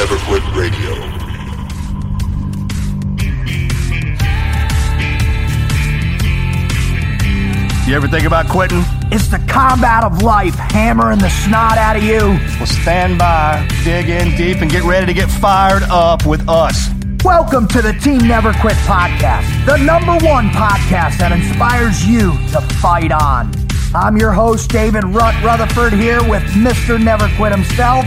Never Quit Radio. You ever think about quitting? It's the combat of life, hammering the snot out of you. Well, stand by, dig in deep, and get ready to get fired up with us. Welcome to the Team Never Quit podcast, the number one podcast that inspires you to fight on. I'm your host, David Rutt Rutherford, here with Mr. Never Quit himself,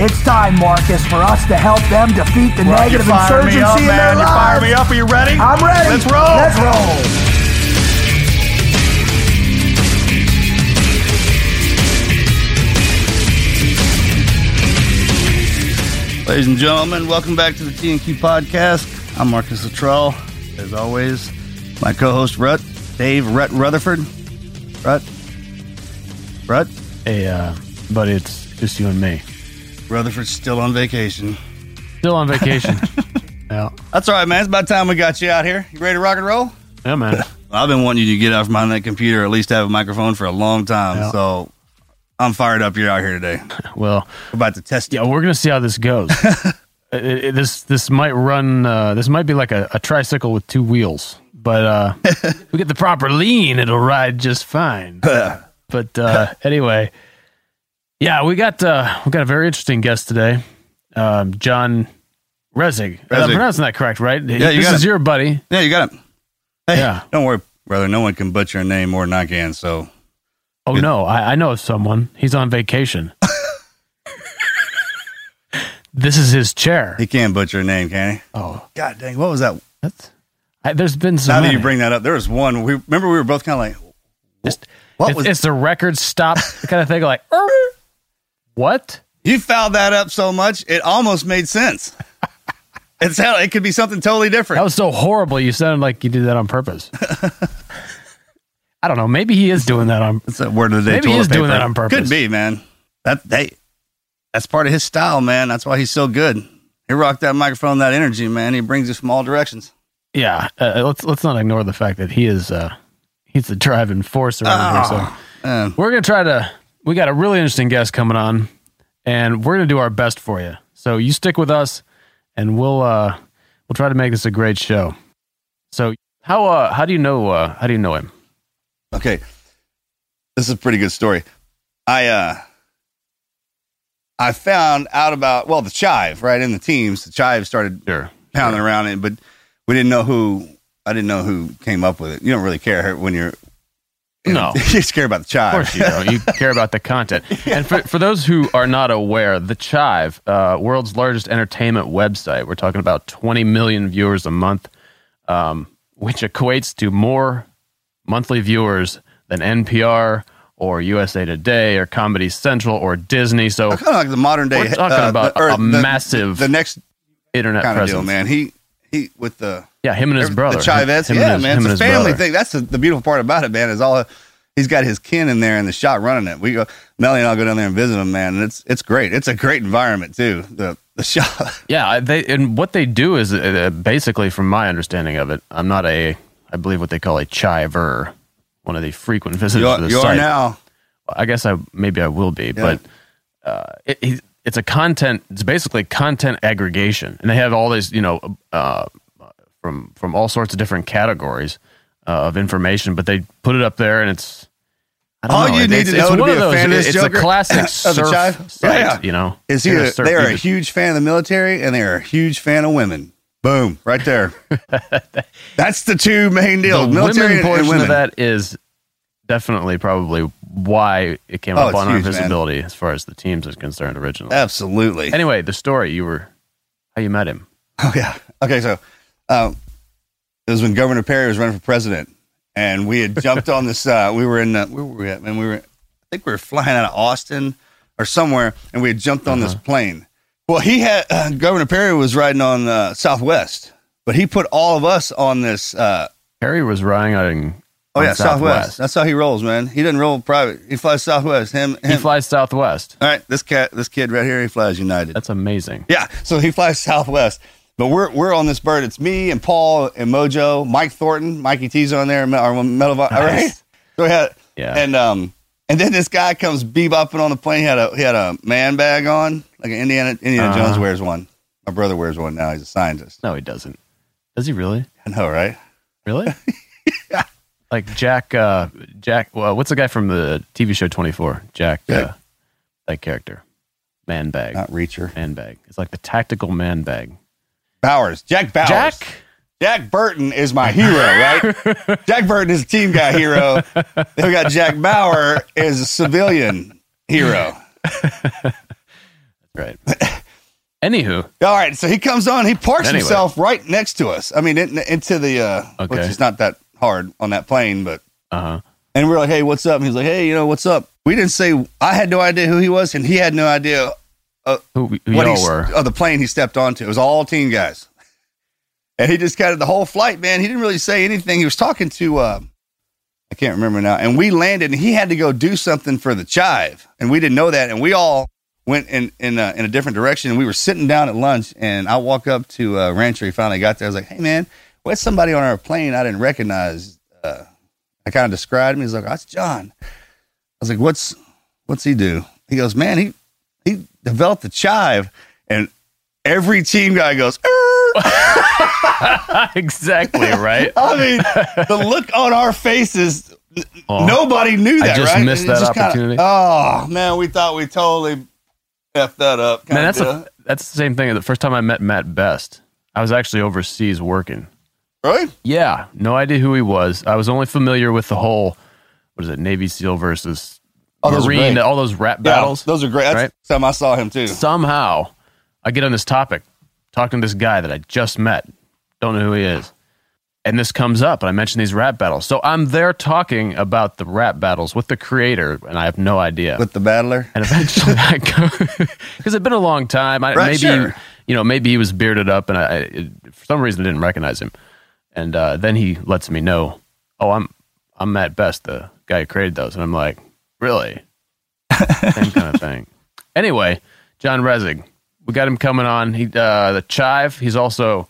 It's time, Marcus, for us to help them defeat the Right, negative you fired me insurgency up, in man. their You lives. fired me up. Are you ready? I'm ready. Let's roll. Let's roll. Ladies and gentlemen, welcome back to the TNQ podcast. I'm Marcus Luttrell. As always, my co-host Rut, Dave Rut Rutherford. Rut, Rut, Hey, uh, buddy, it's just you and me. Rutherford's still on vacation. Still on vacation. yeah. That's all right, man. It's about time we got you out here. You ready to rock and roll? Yeah, man. I've been wanting you to get out from behind that computer, or at least have a microphone for a long time. Yeah. So I'm fired up. You're out here today. Well, We're about to test you. yeah, we're gonna see how this goes. It- it- this this might run. Uh, this might be like a, a tricycle with two wheels, but uh, if we get the proper lean, it'll ride just fine. but uh, anyway, yeah, we got uh, we got a very interesting guest today, um, John Resig. I'm pronouncing that correct, right? Yeah, you this got is it. your buddy. Yeah, you got it. Hey, Yeah. don't worry, brother. No one can butcher a name more than I can. So Oh no, I, I know someone. He's on vacation. this is his chair. he can't butcher a name, can he? Oh, God dang, what was that? that's. I, there's been some. now that you bring that up, there was one. We remember we were both kind of like, Just, what it's, was- it's the record stop kind of thing. Like, "Er, what? you fouled that up so much, it almost made sense. it sounded, it could be something totally different. That was so horrible. You sounded like you did that on purpose. I don't know. Maybe he is doing that on. That's a word of the day. Maybe he is doing that on purpose. Could be, man. That they, that's part of his style, man. That's why he's so good. He rocked that microphone, that energy, man. He brings you from all directions. Yeah. Uh, let's let's not ignore the fact that he is. Uh, he's the driving force around here. So Man, we're gonna try to. We got a really interesting guest coming on, and we're gonna do our best for you. So you stick with us, and we'll uh, we'll try to make this a great show. So how uh, how do you know uh, how do you know him? Okay. This is a pretty good story. I uh I found out about well the chive, right? In the teams, the chive started Sure. pounding around it, but we didn't know who I didn't know who came up with it. You don't really care when you're No. you just care about the chive. Of course you don't. You care about the content. And for, for those who are not aware, the Chive, uh, world's largest entertainment website, we're talking about 20 million viewers a month, um, which equates to more monthly viewers than NPR or USA Today or Comedy Central or Disney. So kind of like the modern day We're talking uh, about the- a the- massive the, next internet kind of presence. deal, man. He he with the Yeah, him and his brother. The Chivettes. Him and Yeah, his- man. It's a family brother. thing. That's the, the beautiful part about it, man, is all he's got his kin in there in the shot running it. We go Melly and I'll go down there and visit him, man. And it's it's great. It's a great environment too. The the shot. Yeah, they and what they do is uh, basically, from my understanding of it, I'm not a, I believe what they call a chiver, one of the frequent visitors You to are, the you are now. I guess I maybe I will be, but uh, it, it, it's a content. It's basically content aggregation, and they have all these, you know, uh, from from all sorts of different categories uh, of information. But they put it up there, and it's. I don't All know, you it- need it's, to know to be a those. fan of this it's Joker a classic the surf site, Yeah, yeah. you know. Is he? A, they are a huge fan of the military and they are a huge fan of women. Boom, right there. That's the two main the deals: military women and- portion and women. of that is definitely probably why it came Oh, up it's on our huge, man. visibility as far as the teams is concerned originally. Absolutely. anyway, the story you were how you met him. Oh yeah. Okay, so um, it was when Governor Perry was running for president, and we had jumped on this. Uh, we were in uh, where were we at? Man, we were. I think we were flying out of Austin or somewhere, and we had jumped on this plane. Well, he had uh, Governor Perry was riding on uh, Southwest, but he put all of us on this uh, Harry was riding. Oh yeah, Southwest. That's how he rolls, man. He doesn't roll private. He flies Southwest. Him, him. He flies Southwest. All right, this cat, this kid right here, he flies United. That's amazing. Yeah, so he flies Southwest. But we're we're on this bird. It's me and Paul and Mojo, Mike Thornton, Mikey T's on there, our metal, nice. right? So we had, yeah, and um, and then this guy comes bebopping on the plane. He had a he had a man bag on, like an Indiana Indiana uh-huh. Jones wears one. My brother wears one now. He's a scientist. No, he doesn't. Does he really? I know, right? Really? yeah. Like Jack, uh, Jack. Well, what's the guy from the TV show Twenty Four? Jack. Yeah. Uh, that character. Man bag. Not Reacher. Man bag. It's like the tactical man bag. Bowers. Jack Bowers. Jack. Jack Burton is my hero, right? Jack Burton is a team guy hero. Then we got Jack Bauer is a civilian hero. right. Anywho, all right. So he comes on. He parks anyway. himself right next to us. I mean, in, into the uh, okay. which is not that hard on that plane, but uh huh. And we're like, "Hey, what's up?" And he's like, "Hey, you know, what's up?" We didn't say. I had no idea who he was, and he had no idea uh, who, who what y'all were. Of the plane he stepped onto. It was all team guys, and he just kind of the whole flight, man. He didn't really say anything. He was talking to. Uh, I can't remember now. And we landed, and he had to go do something for the chive, and we didn't know that, and we all went in in a, in a different direction. And We were sitting down at lunch, and I walk up to uh, Rancher. He finally got there. I was like, "Hey, man, what's somebody on our plane I didn't recognize?" Uh, I kind of described him. He's like, "That's John." I was like, "What's what's he do?" He goes, "Man, he he developed the chive," and every team guy goes. exactly right. I mean, the look on our faces. Oh, nobody knew that. I just right? missed that opportunity. Kinda, oh man, we thought we totally f that up. Man, that's a, that's the same thing. The first time I met Matt Best, I was actually overseas working. Really? Yeah. No idea who he was. I was only familiar with the whole what is it, Navy SEAL versus oh, Marine, all those rap battles. Yeah, those are great. That's right? time I saw him too. Somehow, I get on this topic, talking to this guy that I just met. Don't know who he is and this comes up and i mention these rap battles so i'm there talking about the rap battles with the creator and i have no idea with the battler and eventually i go because it's been a long time I, right, maybe sure. you know maybe he was bearded up and i it, for some reason i didn't recognize him and uh, then he lets me know oh i'm i'm matt best the guy who created those and i'm like really same kind of thing anyway john resig we got him coming on he uh, the chive he's also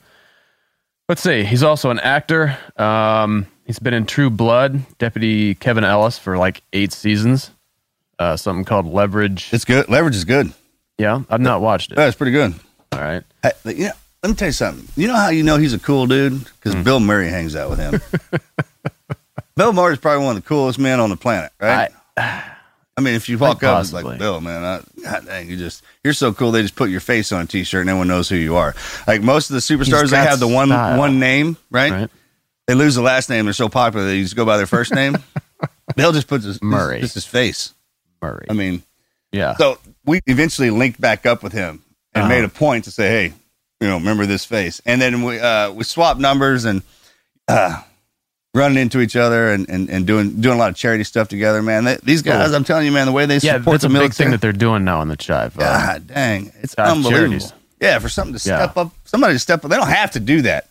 Let's see. He's also an actor. Um, he's been in True Blood, Deputy Kevin Ellis, for like eight seasons. Uh, something called Leverage. It's good. Leverage is good. Yeah, I've not watched it. Yeah, it's pretty good. All right. Hey, yeah, let me tell you something. You know how you know he's a cool dude? Because mm. Bill Murray hangs out with him. Bill Murray is probably one of the coolest men on the planet, right? I, I mean, if you walk up, it's like Bill, man. I, God dang, you just you're so cool. They just put your face on a T-shirt, and everyone knows who you are. Like most of the superstars, they have the one style. one name, right? right? They lose the last name. They're so popular, they just go by their first name. Bill just puts his Murray, just his face. Murray. I mean, yeah. So we eventually linked back up with him and uh-huh. made a point to say, hey, you know, remember this face, and then we uh, we swapped numbers and. Uh, running into each other and, and, and doing doing a lot of charity stuff together, man. They, these guys, I'm telling you, man, the way they yeah, support that's the a military, big thing that they're doing now in the chive. Uh, God dang, it's unbelievable. Charities. Yeah, for something to step yeah. up, somebody to step up. They don't have to do that.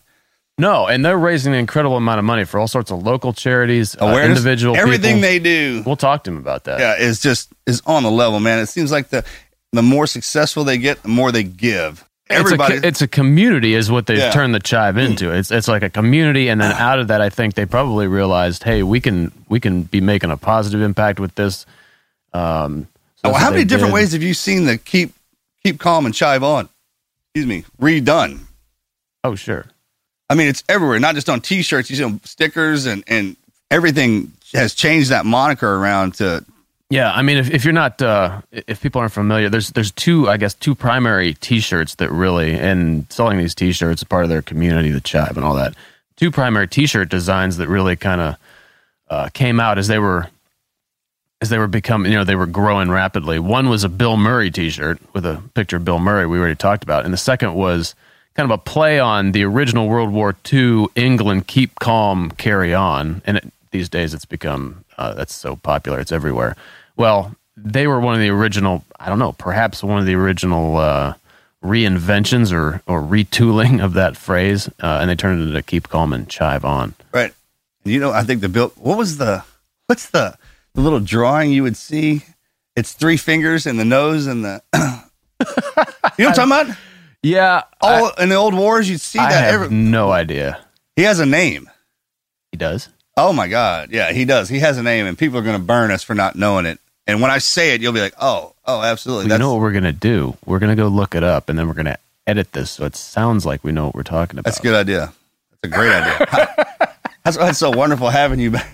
No, and they're raising an incredible amount of money for all sorts of local charities, uh, individual everything people. they do. We'll talk to them about that. Yeah, it's just is on the level, man. It seems like the the more successful they get, the more they give everybody. It's a, it's a community, is what they've yeah. turned the chive mm. into. It's it's like a community, and then out of that, I think they probably realized, hey, we can we can be making a positive impact with this. Um, so oh, how many different did. ways have you seen the keep keep calm and chive on? Excuse me, redone. Oh sure. I mean, it's everywhere, not just on T-shirts. You see stickers and and everything has changed that moniker around to yeah, I mean, if, if you're not, uh, if people aren't familiar, there's there's two, I guess, two primary T-shirts that really, and selling these T-shirts part of their community, the Chive and all that. Two primary T-shirt designs that really kind of uh, came out as they were, as they were becoming, you know, they were growing rapidly. One was a Bill Murray T-shirt with a picture of Bill Murray, we already talked about, and the second was kind of a play on the original World War II England "Keep Calm, Carry On," and it, these days it's become uh, that's so popular, it's everywhere well, they were one of the original. I don't know, perhaps one of the original uh, reinventions or or retooling of that phrase, uh, and they turned it into "keep calm and chive on." Right. You know, I think the bill. What was the? What's the the little drawing you would see? It's three fingers and the nose and the. you know what I'm talking about? Yeah. All in the old wars, you'd see I that. have Every, no idea. he has a name. He does. Oh my God. Yeah, he does. He has a name, and people are going to burn us for not knowing it. And when I say it, you'll be like, oh, oh, absolutely. Well, you know what we're gonna do? We're gonna go look it up, and then we're gonna edit this so it sounds like we know what we're talking about. That's a good idea. That's a great idea. that's why it's so wonderful having you back.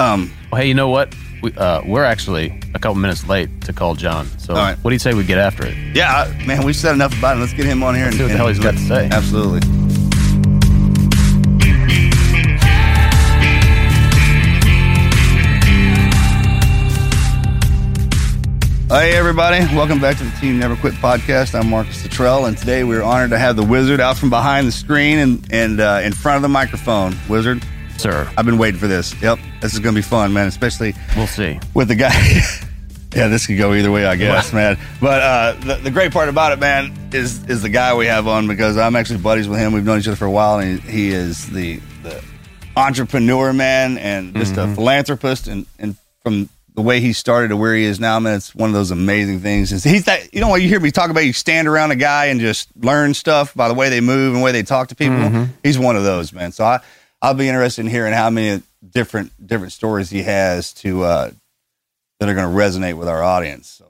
Um, Well, hey, you know what? We, uh, we're actually a couple minutes late to call John. So, right. what do you say we get after it? yeah, I- man, we've said enough about it. Let's get him on here and see what the hell he's got to say. Absolutely. Hey everybody, welcome back to the Team Never Quit podcast. I'm Marcus Luttrell, and today we're honored to have the Wizard out from behind the screen and and uh, in front of the microphone. Wizard, Sir, I've been waiting for this. Yep, this is going to be fun, man. Especially we'll see. with the guy. yeah, this could go either way, I guess, man. But uh, the, the great part about it, man, is is the guy we have on because I'm actually buddies with him. We've known each other for a while, and he, he is the the entrepreneur, man, and just a philanthropist. And and from the way he started to where he is now, man, it's one of those amazing things. Is he's that you know what you hear me talk about? You stand around a guy and just learn stuff by the way they move and the way they talk to people. He's one of those, man. So I I'll be interested in hearing how many different different stories he has to. uh that are going to resonate with our audience. So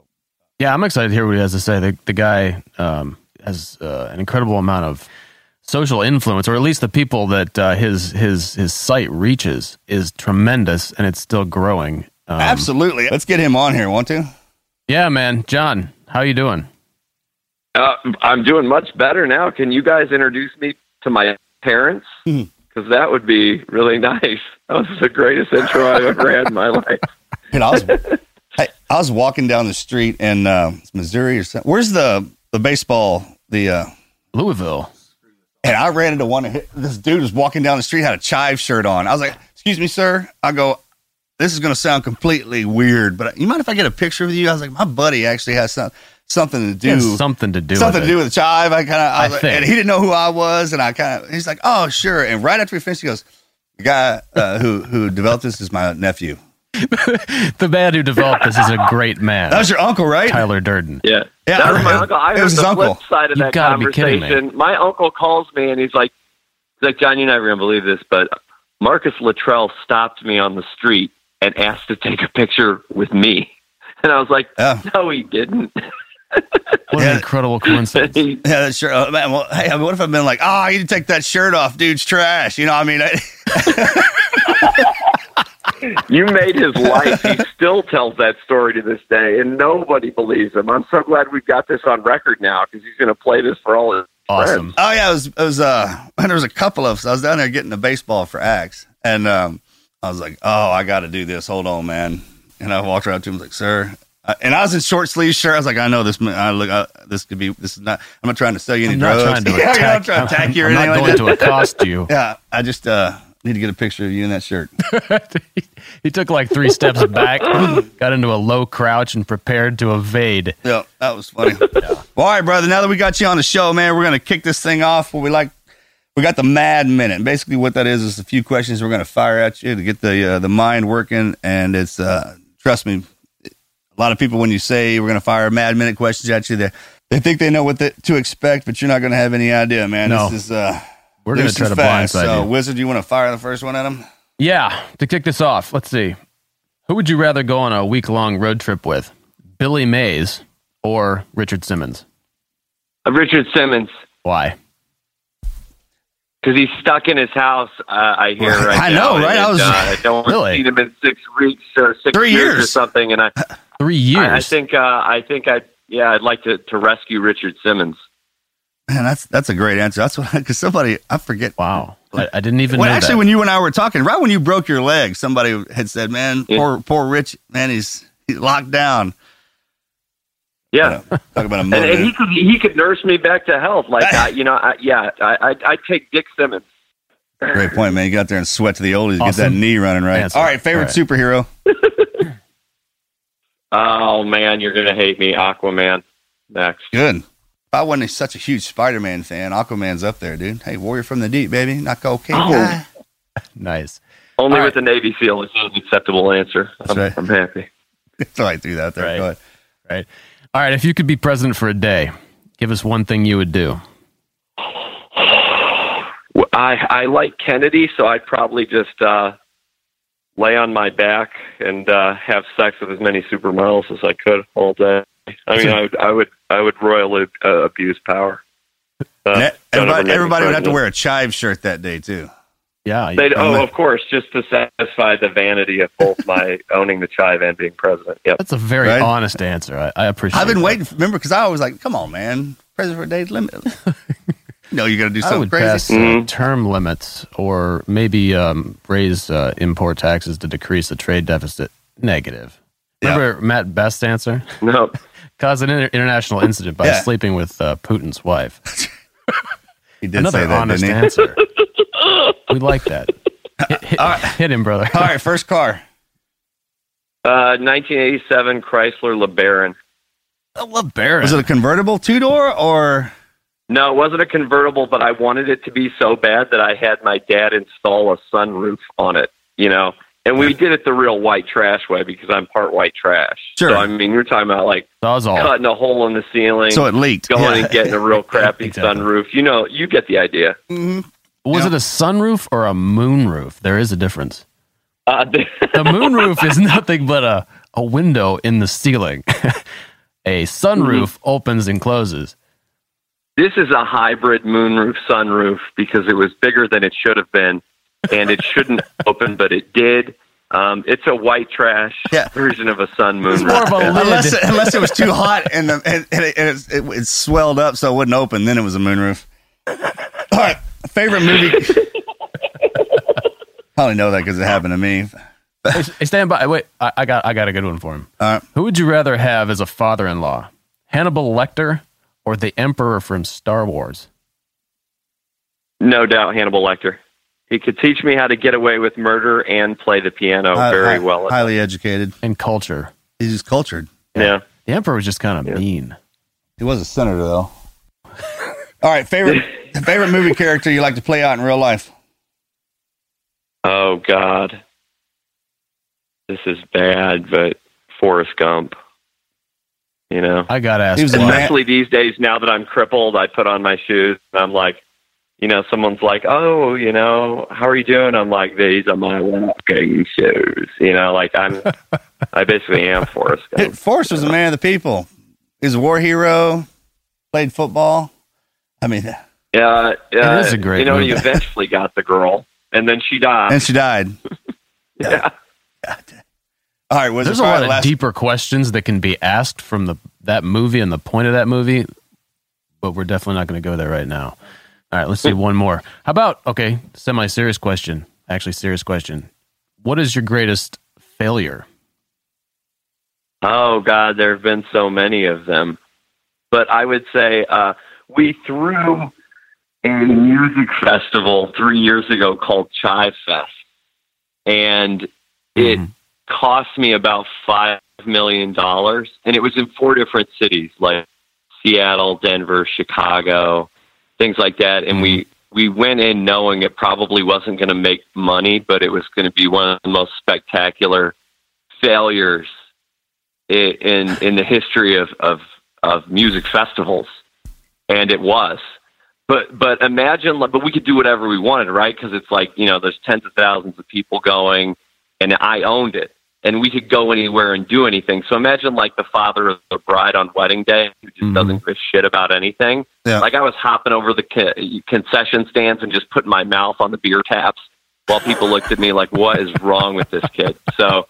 Yeah, I'm excited to hear what he has to say. The, the guy um, has uh, an incredible amount of social influence, or at least the people that uh, his his his site reaches is tremendous, and it's still growing. Um, absolutely, let's get him on here. Want to? Yeah, man. John, how you doing? Uh, I'm doing much better now. Can you guys introduce me to my parents? Because that would be really nice. That was the greatest intro I've ever had in my life. And I was, I, I was walking down the street in uh, Missouri or something. Where's the the baseball? The uh, Louisville. and I ran into one. of This dude was walking down the street had a chive shirt on. I was like, "Excuse me, sir." I go, "This is going to sound completely weird, but you mind if I get a picture with you?" I was like, "My buddy actually has some, something to do." It has something to do something with to do with chive. I kind of, I like, think. and he didn't know who I was, and I kind of, he's like, "Oh, sure." And right after we finished, he goes, "The guy uh, who who developed this is my nephew." the man who developed this is a great man. That was your uncle, right? Tyler Durden. Yeah. Yeah, that was my uncle. I it heard was the his flip uncle. side of You that gotta be kidding me. conversation. My uncle calls me and he's like, he's like, John, you're never going to believe this, but Marcus Luttrell stopped me on the street and asked to take a picture with me. And I was like, Yeah. no, he didn't. What Yeah. an incredible coincidence. Yeah, that's sure. Oh, man, well, hey, I mean, what if I've been like, oh, you need to take that shirt off, dude's trash. You know, I mean, I, You made his life. He still tells that story to this day, and nobody believes him. I'm so glad we've got this on record now because he's going to play this for all his Awesome. friends. oh yeah, it was, it was, uh, and there was a couple of us. I was down there getting a baseball for Axe, and um, I was like, oh, I got to do this. Hold on, man. And I walked around to him, I was like, sir. And I was in short sleeve shirt. I was like, I know this. man- I look. Uh, this could be. This is not. I'm not trying to sell you any I'm not drugs. trying to Yeah, I'm not trying to attack you or I'm not like going that. to accost you. Yeah, I just uh, need to get a picture of you in that shirt. he took like three steps back, got into a low crouch, and prepared to evade. Yeah, that was funny. Well, all right, brother. Now that we got you on the show, man, we're gonna kick this thing off. What we like, we got the Mad Minute. Basically, what that is is a few questions we're gonna fire at you to get the uh, the mind working. And it's uh, trust me, a lot of people when you say we're gonna fire Mad Minute questions at you, they they think they know what the, to expect, but you're not gonna have any idea, man. No. This is uh, We're going to try and to fast. blindside So, you. Wizard, you want to fire the first one at him? Yeah, to kick this off, let's see. Who would you rather go on a week long road trip with? Billy Mays or Richard Simmons? Uh, Richard Simmons, Why? Because he's stuck in his house. Uh, I hear Right. right I now, know, right? and, I was- uh, I don't Really? see him in six weeks or six Three years, or something. And I, Three years. I, I think, uh, I think I, yeah, I'd like to to rescue Richard Simmons. Man, that's that's a great answer. That's what because somebody I forget. wow. I, I didn't even Well, know actually, that. when you and I were talking, right when you broke your leg, somebody had said, "Man, Yeah. poor poor Rich, man, he's he's locked down." Yeah. Talk about a And, and he could he could nurse me back to health, like I, you know, I, yeah. I I I'd take Dick Simmons. Great point, man. You got there and sweat to the oldies, get that knee running right. Answer. All right, favorite All superhero. Oh man, you're gonna hate me, Aquaman. Next. Good. If I wasn't such a huge Spider-Man fan, Aquaman's up there, dude. Hey, Warrior from the Deep, baby, not okay Oh. guy. nice. Only All with the Navy SEAL is an acceptable answer. I'm, right. I'm happy. So I threw that there. Right. Go ahead. Right. All right. If you could be president for a day, give us one thing you would do. Well, I I like Kennedy, so I'd probably just uh, lay on my back and uh, have sex with as many supermodels as I could all day. I mean, I would I would I would royally uh, abuse power. Uh, And everybody, everybody would have to wear a chive shirt that day too. Yeah. They'd, oh, a- of course, just to satisfy the vanity of both my owning the chive and being president. Yep. That's a very Right. honest answer. I, I appreciate I've been that. waiting. Remember, because I was like, "Come on, man, president for a day limit." no, you got to do I something would crazy. pass uh, Mhm. term limits or maybe um, raise uh, import taxes to decrease the trade deficit. Negative. Yeah. Remember Matt Best's answer? No. Cause an inter- international incident by Yeah. sleeping with uh, Putin's wife. He did Another say that, honest didn't he? answer. We like that. Hit, hit- hit him, brother. All right, first car. Uh, 1987 Chrysler LeBaron. I love Baron. Was it a convertible two door or? No, it wasn't a convertible, but I wanted it to be so bad that I had my dad install a sunroof on it. You know, and we did it the real white trash way because I'm part white trash. Sure. So I mean, you're talking about like that cutting a hole in the ceiling, So it leaked. going Yeah. and getting a real crappy Exactly. sunroof. You know, you get the idea. Was Yeah. it a sunroof or a moonroof? There is a difference. Uh, The moonroof is nothing but a, a window in the ceiling. a sunroof opens and closes. this is a hybrid moonroof sunroof because it was bigger than it should have been, and it shouldn't open, but it did. Um, it's a white trash Yeah. version of a sun moonroof. It's more of a Yeah. lid. unless it, unless it was too hot and the, and, and it, it, it, it swelled up so it wouldn't open. Then it was a moonroof. All right, favorite movie. I only know that because it happened to me. Hey, hey, stand by. Wait, I, I got I got a good one for him. All right. Who would you rather have as a father-in-law, Hannibal Lecter or the Emperor from Star Wars? No doubt, Hannibal Lecter. He could teach me how to get away with murder and play the piano Hi- very hi- well. highly educated. And culture. He's just cultured. yeah. The Emperor was just kind of Yeah. mean. He was a senator though. All right, favorite favorite movie character you like to play out in real life? Oh God, this is bad, but Forrest Gump. You know, I got asked. He was a man- especially these days now that I'm crippled, I put on my shoes and I'm like, you know, someone's like, oh, you know, how are you doing? I'm like, these are my walking shoes. You know, like I'm, I basically am Forrest Gump. Forrest was a man of the people. He's a war hero. Played football. I mean, Yeah, yeah. It is a great You know, movie. he eventually got the girl, and then she died. and she died. yeah. All right, was There's a lot of last? deeper questions that can be asked from the that movie and the point of that movie, but we're definitely not going to go there right now. All right, let's see one more. How about okay, semi-serious question. Actually, serious question. What is your greatest failure? Oh God, there have been so many of them. But I would say uh, we threw a music festival three years ago called Chive Fest, and it Mhm. cost me about five million dollars, and it was in four different cities like Seattle, Denver, Chicago, things like that. And we we went in knowing it probably wasn't going to make money, but it was going to be one of the most spectacular failures i- in in the history of of of music festivals, and it was. But but imagine, like, but we could do whatever we wanted, right? Because it's like you know, there's tens of thousands of people going, and I owned it, and we could go anywhere and do anything. So imagine like the father of the bride on wedding day who just Mhm. doesn't give a shit about anything. Yeah. Like I was hopping over the co- concession stands and just putting my mouth on the beer taps while people looked at me like, "What is wrong with this kid?" So.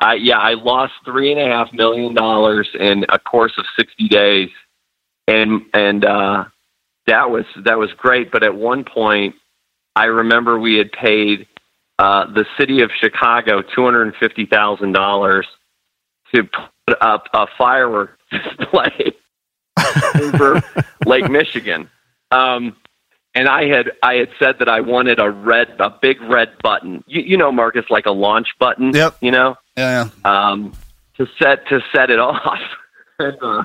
I yeah, I lost three and a half million dollars in a course of sixty days, and and uh, that was that was great. But at one point, I remember we had paid uh, the city of Chicago two hundred and fifty thousand dollars to put up a fireworks display over Lake Michigan. Um, and I had I had said that I wanted a red a big red button. You, you know, Marcus, like a launch button. Yep. You know, Yeah, um, to set to set it off. and uh,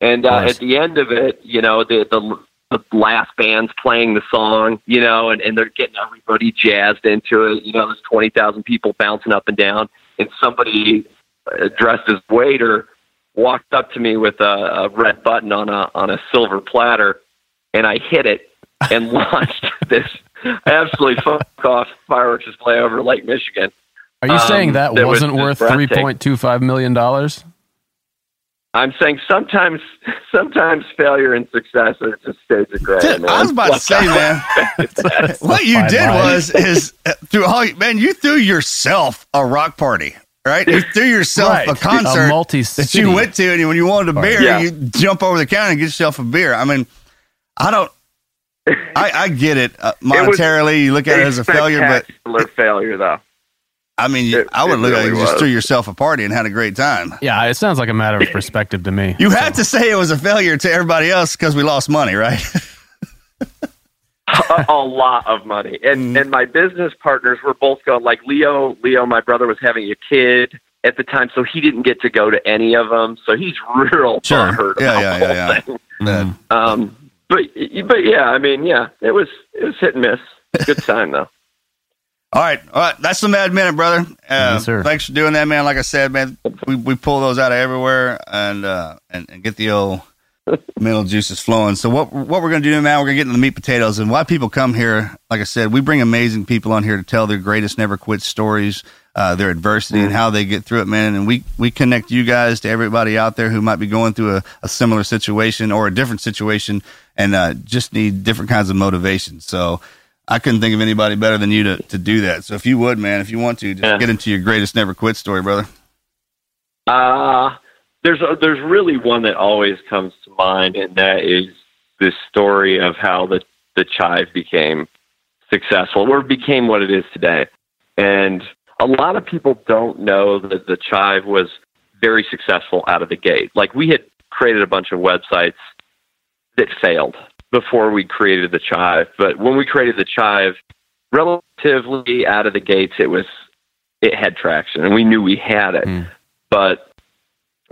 and uh, Nice. at the end of it, you know, the the the last band's playing the song, you know, and, and they're getting everybody jazzed into it. You know, there's 20,000 people bouncing up and down, and somebody uh, dressed as waiter walked up to me with a, a red button on a on a silver platter, and I hit it and launched this absolutely fuck off fireworks display over Lake Michigan. Are you um, saying that, that wasn't was worth three point two five million dollars? I'm saying sometimes, sometimes failure and success are just states of credit. Man. I was about to say, man, what you did was is uh, through all man, you threw yourself a rock party. Right, you threw yourself right. a concert a that you went to, and when you wanted a beer, yeah. you jump over the counter and get yourself a beer. I mean, I don't, I, I get it uh, monetarily. It you look at it as a failure, but failure though. I mean, it, I would look really at it, you just threw yourself a party and had a great time. Yeah, it sounds like a matter of perspective to me. You so. had to say it was a failure to everybody else because we lost money, right? a, a, lot of money, and mm. and my business partners were both going. Like Leo, Leo, my brother was having a kid at the time, so he didn't get to go to any of them. So he's real sure. hurt yeah, about yeah, the whole yeah, thing. Yeah. Um, but but yeah, I mean, yeah, it was it was hit and miss. Good time though. All right, all right. That's the Mad Minute, brother. Uh, yes, sir. Thanks for doing that, man. Like I said, man, we, we pull those out of everywhere and uh, and, and get the old mental juices flowing. So what what we're gonna do now? We're gonna get into the meat potatoes and why people come here. Like I said, we bring amazing people on here to tell their greatest never quit stories, uh, their adversity, mm-hmm. and how they get through it, man. And we we connect you guys to everybody out there who might be going through a, a similar situation or a different situation and uh, just need different kinds of motivation. So I couldn't think of anybody better than you to, to do that. So if you would, man, if you want to, just yeah. get into your greatest never quit story, brother. Uh there's a, there's really one that always comes to mind, and that is this story of how the the chive became successful or became what it is today. And a lot of people don't know that the chive was very successful out of the gate. Like we had created a bunch of websites that failed before we created the chive. But when we created the chive, relatively out of the gates, it was it had traction, and we knew we had it. Mm. But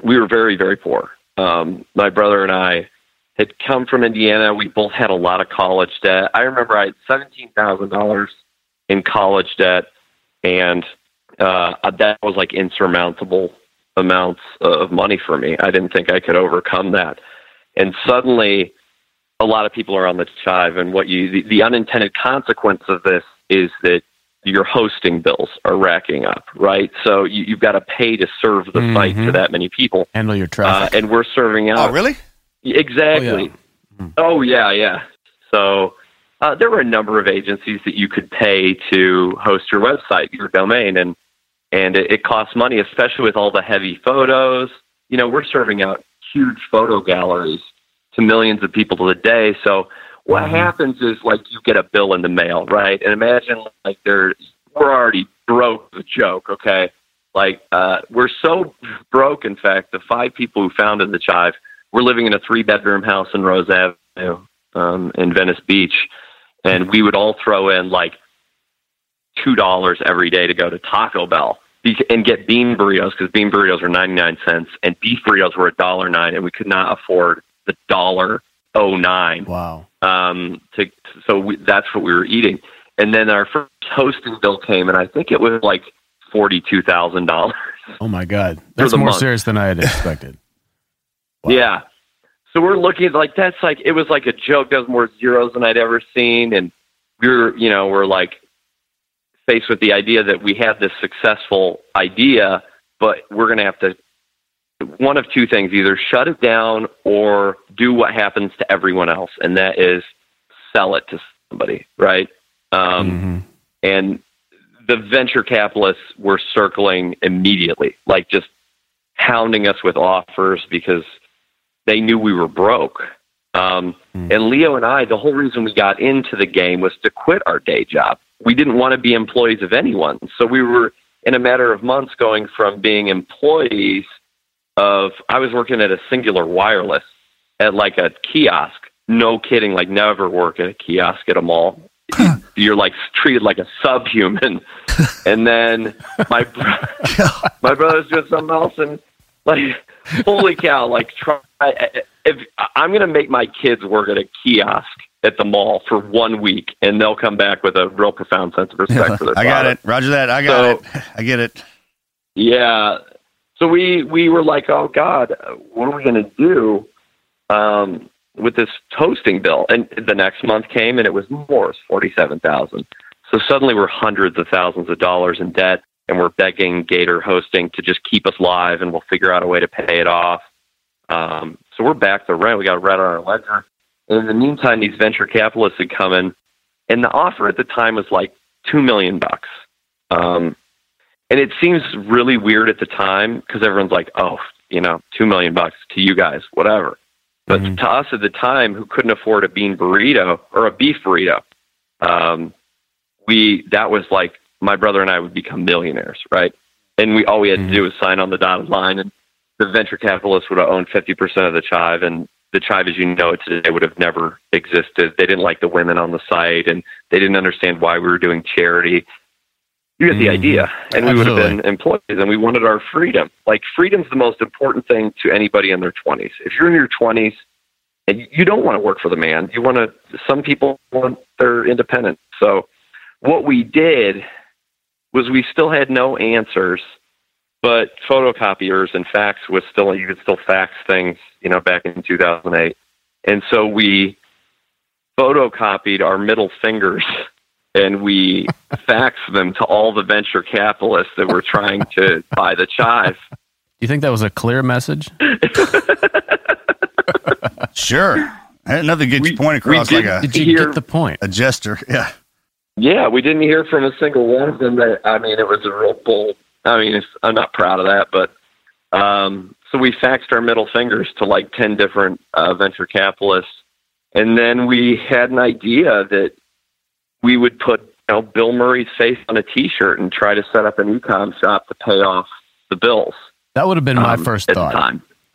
we were very, very poor. Um, my brother and I had come from Indiana. We both had a lot of college debt. I remember I had seventeen thousand dollars in college debt, and uh, that was like insurmountable amounts of money for me. I didn't think I could overcome that. And suddenly, a lot of people are on the chive, and what you the, the unintended consequence of this is that your hosting bills are racking up, right? So you, have got to pay to serve the mm-hmm. site to that many people. Handle your traffic, uh, and we're serving out. Oh, really? Exactly. Oh, yeah. Oh, yeah, yeah. So uh, there were a number of agencies that you could pay to host your website, your domain, and and it, it costs money, especially with all the heavy photos. You know, we're serving out huge photo galleries to millions of people a day. So what mm-hmm. happens is like you get a bill in the mail, right? And imagine like they're we're already broke the joke, okay? Like uh we're so broke in fact, the five people who founded the chive, we're living in a three bedroom house in Rose Avenue, um, in Venice Beach. And we would all throw in like two dollars every day to go to Taco Bell and get bean burritos because bean burritos were 99 cents and beef burritos were a dollar nine and we could not afford the dollar oh nine. Wow. Um, to, so we, that's what we were eating. And then our first hosting bill came, and I think it was like forty two thousand dollars. Oh my god, that's more month. serious than I had expected. Wow. Yeah. So we're looking at like that's like it was like a joke. That was more zeros than I'd ever seen, and we were you know we're like faced with the idea that we had this successful idea, but we're going to have to one of two things either shut it down or do what happens to everyone else, and that is sell it to somebody, right? Um, mm-hmm. And the venture capitalists were circling immediately, like just hounding us with offers because they knew we were broke. Um, mm-hmm. And Leo and I, the whole reason we got into the game was to quit our day job. We didn't want to be employees of anyone. So we were, in a matter of months, going from being employees of I was working at a Cingular Wireless at like a kiosk. No kidding, like never work at a kiosk at a mall. You're like treated like a subhuman. and then my bro- my brother's doing something else, and like holy cow! Like try if I'm going to make my kids work at a kiosk at the mall for one week, and they'll come back with a real profound sense of respect for their. I got it. Roger that. I got so, it. I get it. Yeah. So we we were like, oh God, what are we going to do um, with this toasting bill? And the next month came, and it was more, forty seven thousand. So suddenly we're hundreds of thousands of dollars in debt, and we're begging Gator Hosting to just keep us live, and we'll figure out a way to pay it off. Um, so we're back to rent. We got rent on our ledger. And in the meantime, these venture capitalists had come in, and the offer at the time was like two million bucks. Um, and it seems really weird at the time because everyone's like, "Oh, you know, two million bucks to you guys, whatever." But mm-hmm. to us at the time, who couldn't afford a bean burrito or a beef burrito, um, we that was like my brother and I would become millionaires, right? And we all we had mm-hmm. to do was sign on the dotted line, and the venture capitalists would have owned fifty percent of the Chive, and the tribe as you know it today would have never existed. They didn't like the women on the site and they didn't understand why we were doing charity. You get the mm, idea. And absolutely. we would have been employees and we wanted our freedom. Like freedom's the most important thing to anybody in their 20s. If you're in your 20s and you don't want to work for the man, you want to, some people want their independence. So what we did was we still had no answers but photocopiers and fax was still you could still fax things you know back in 2008 and so we photocopied our middle fingers and we faxed them to all the venture capitalists that were trying to buy the chive. Do you think that was a clear message? Sure. Another good your point across did, like a did you hear, get the point? a gesture yeah. Yeah we didn't hear from a single one of them that i mean it was a real bold I mean, I'm not proud of that, but um, so we faxed our middle fingers to like 10 different uh, venture capitalists. And then we had an idea that we would put you know, Bill Murray's face on a t shirt and try to set up an ecom shop to pay off the bills. That would have been my um, first thought.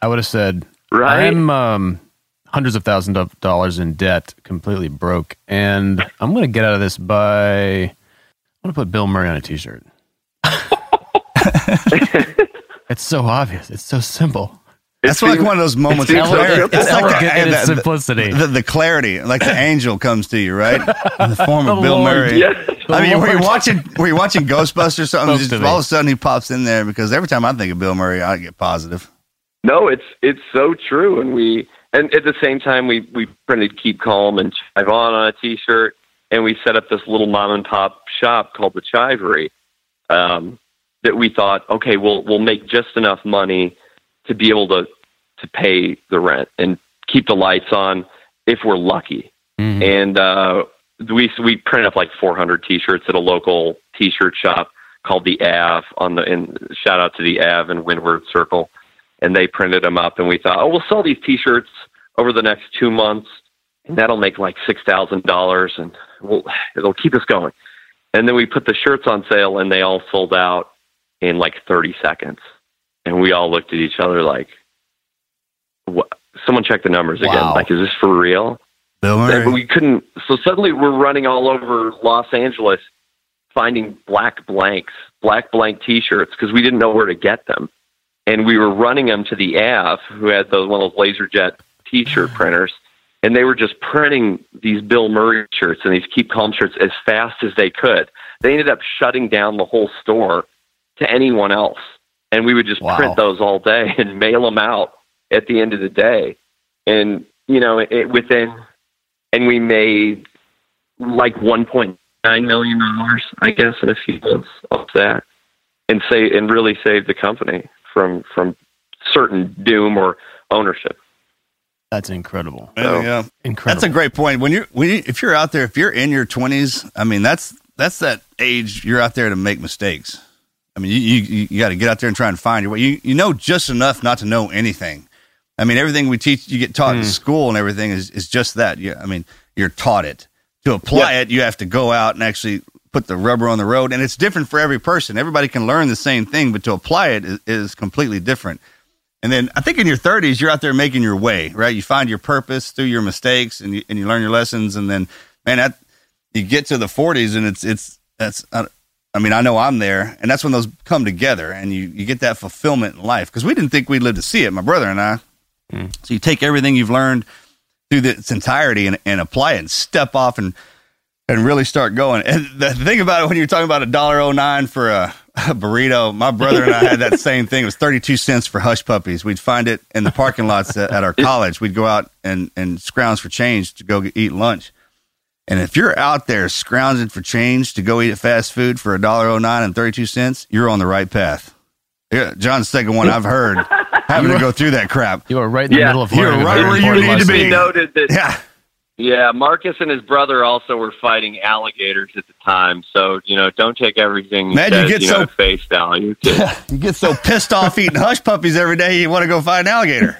I would have said, right? I'm um, hundreds of thousands of dollars in debt, completely broke, and I'm going to get out of this by I'm going to put Bill Murray on a t shirt. it's so obvious. It's so simple. That's like one of those moments of clarity. It's, like the, the, simplicity. The, the, clarity, like the angel comes to you, right? In the form of the Bill Lord, Murray. Yes. I mean, were you watching? Were you watching Ghostbusters? Or something? Just, all of a sudden, he pops in there because every time I think of Bill Murray, I get positive. No, it's it's so true, and we and at the same time we we printed "Keep Calm" and "Chive On" on a T-shirt, and we set up this little mom and pop shop called the Chivery. Um, that we thought, okay, we'll we'll make just enough money to be able to to pay the rent and keep the lights on if we're lucky. Mm-hmm. And uh, we we printed up like 400 T-shirts at a local T-shirt shop called the Av on the and shout out to the Av in Windward Circle, and they printed them up, and we thought, oh, we'll sell these T-shirts over the next two months, and that'll make like six thousand dollars, and we'll, it'll keep us going. And then we put the shirts on sale, and they all sold out in like 30 seconds. And we all looked at each other like, what? Someone check the numbers wow. again. Like, is this for real? Bill Murray. we couldn't. So suddenly we're running all over Los Angeles finding black blanks, black blank T-shirts because we didn't know where to get them, and we were running them to the AF, who had those one of those LaserJet T-shirt printers, and they were just printing these Bill Murray shirts and these Keep Calm shirts as fast as they could. They ended up shutting down the whole store to anyone else. And we would just wow. print those all day and mail them out at the end of the day. And, you know, it, within, and we made like $1.9 million, I guess, in a few months of that and say, and really saved the company from, from certain doom or ownership. That's incredible. So, yeah, incredible. That's a great point. When you're when you, if you're out there, if you're in your 20s, I mean that's that's that age you're out there to make mistakes. I mean, you you, you got to get out there and try and find your way. You you know just enough not to know anything. I mean, everything we teach, you get taught mm. in hmm. school and everything is, is just that. Yeah, I mean, you're taught it. To apply it, you have to go out and actually put the rubber on the road, and it's different for every person. Everybody can learn the same thing, but to apply it is, is completely different. And then I think in your 30s, you're out there making your way, right? You find your purpose through your mistakes, and you, and you learn your lessons. And then, man, that you get to the 40s, and it's it's that's I mean, I know I'm there, and that's when those come together, and you you get that fulfillment in life because we didn't think we'd live to see it, my brother and I. Mm. So you take everything you've learned through the, its entirety and, and apply it and step off and and really start going. And the thing about it, when you're talking about a dollar oh nine for a, a burrito, my brother and I had that same thing. It was 32 cents for hush puppies. We'd find it in the parking lots at, at our college. We'd go out and, and scrounge for change to go eat lunch. And if you're out there scrounging for change to go eat at fast food for a dollar oh nine and 32 cents, you're on the right path. Yeah, John's second one I've heard having to go through that crap. You are right in the Yeah, middle of you're right where you need to be. Be noted that Yeah. Yeah, Marcus and his brother also were fighting alligators at the time. So, you know, don't take everything Man, you get you so- know, at face value. You get so pissed off eating hush puppies every day, you want to go find an alligator.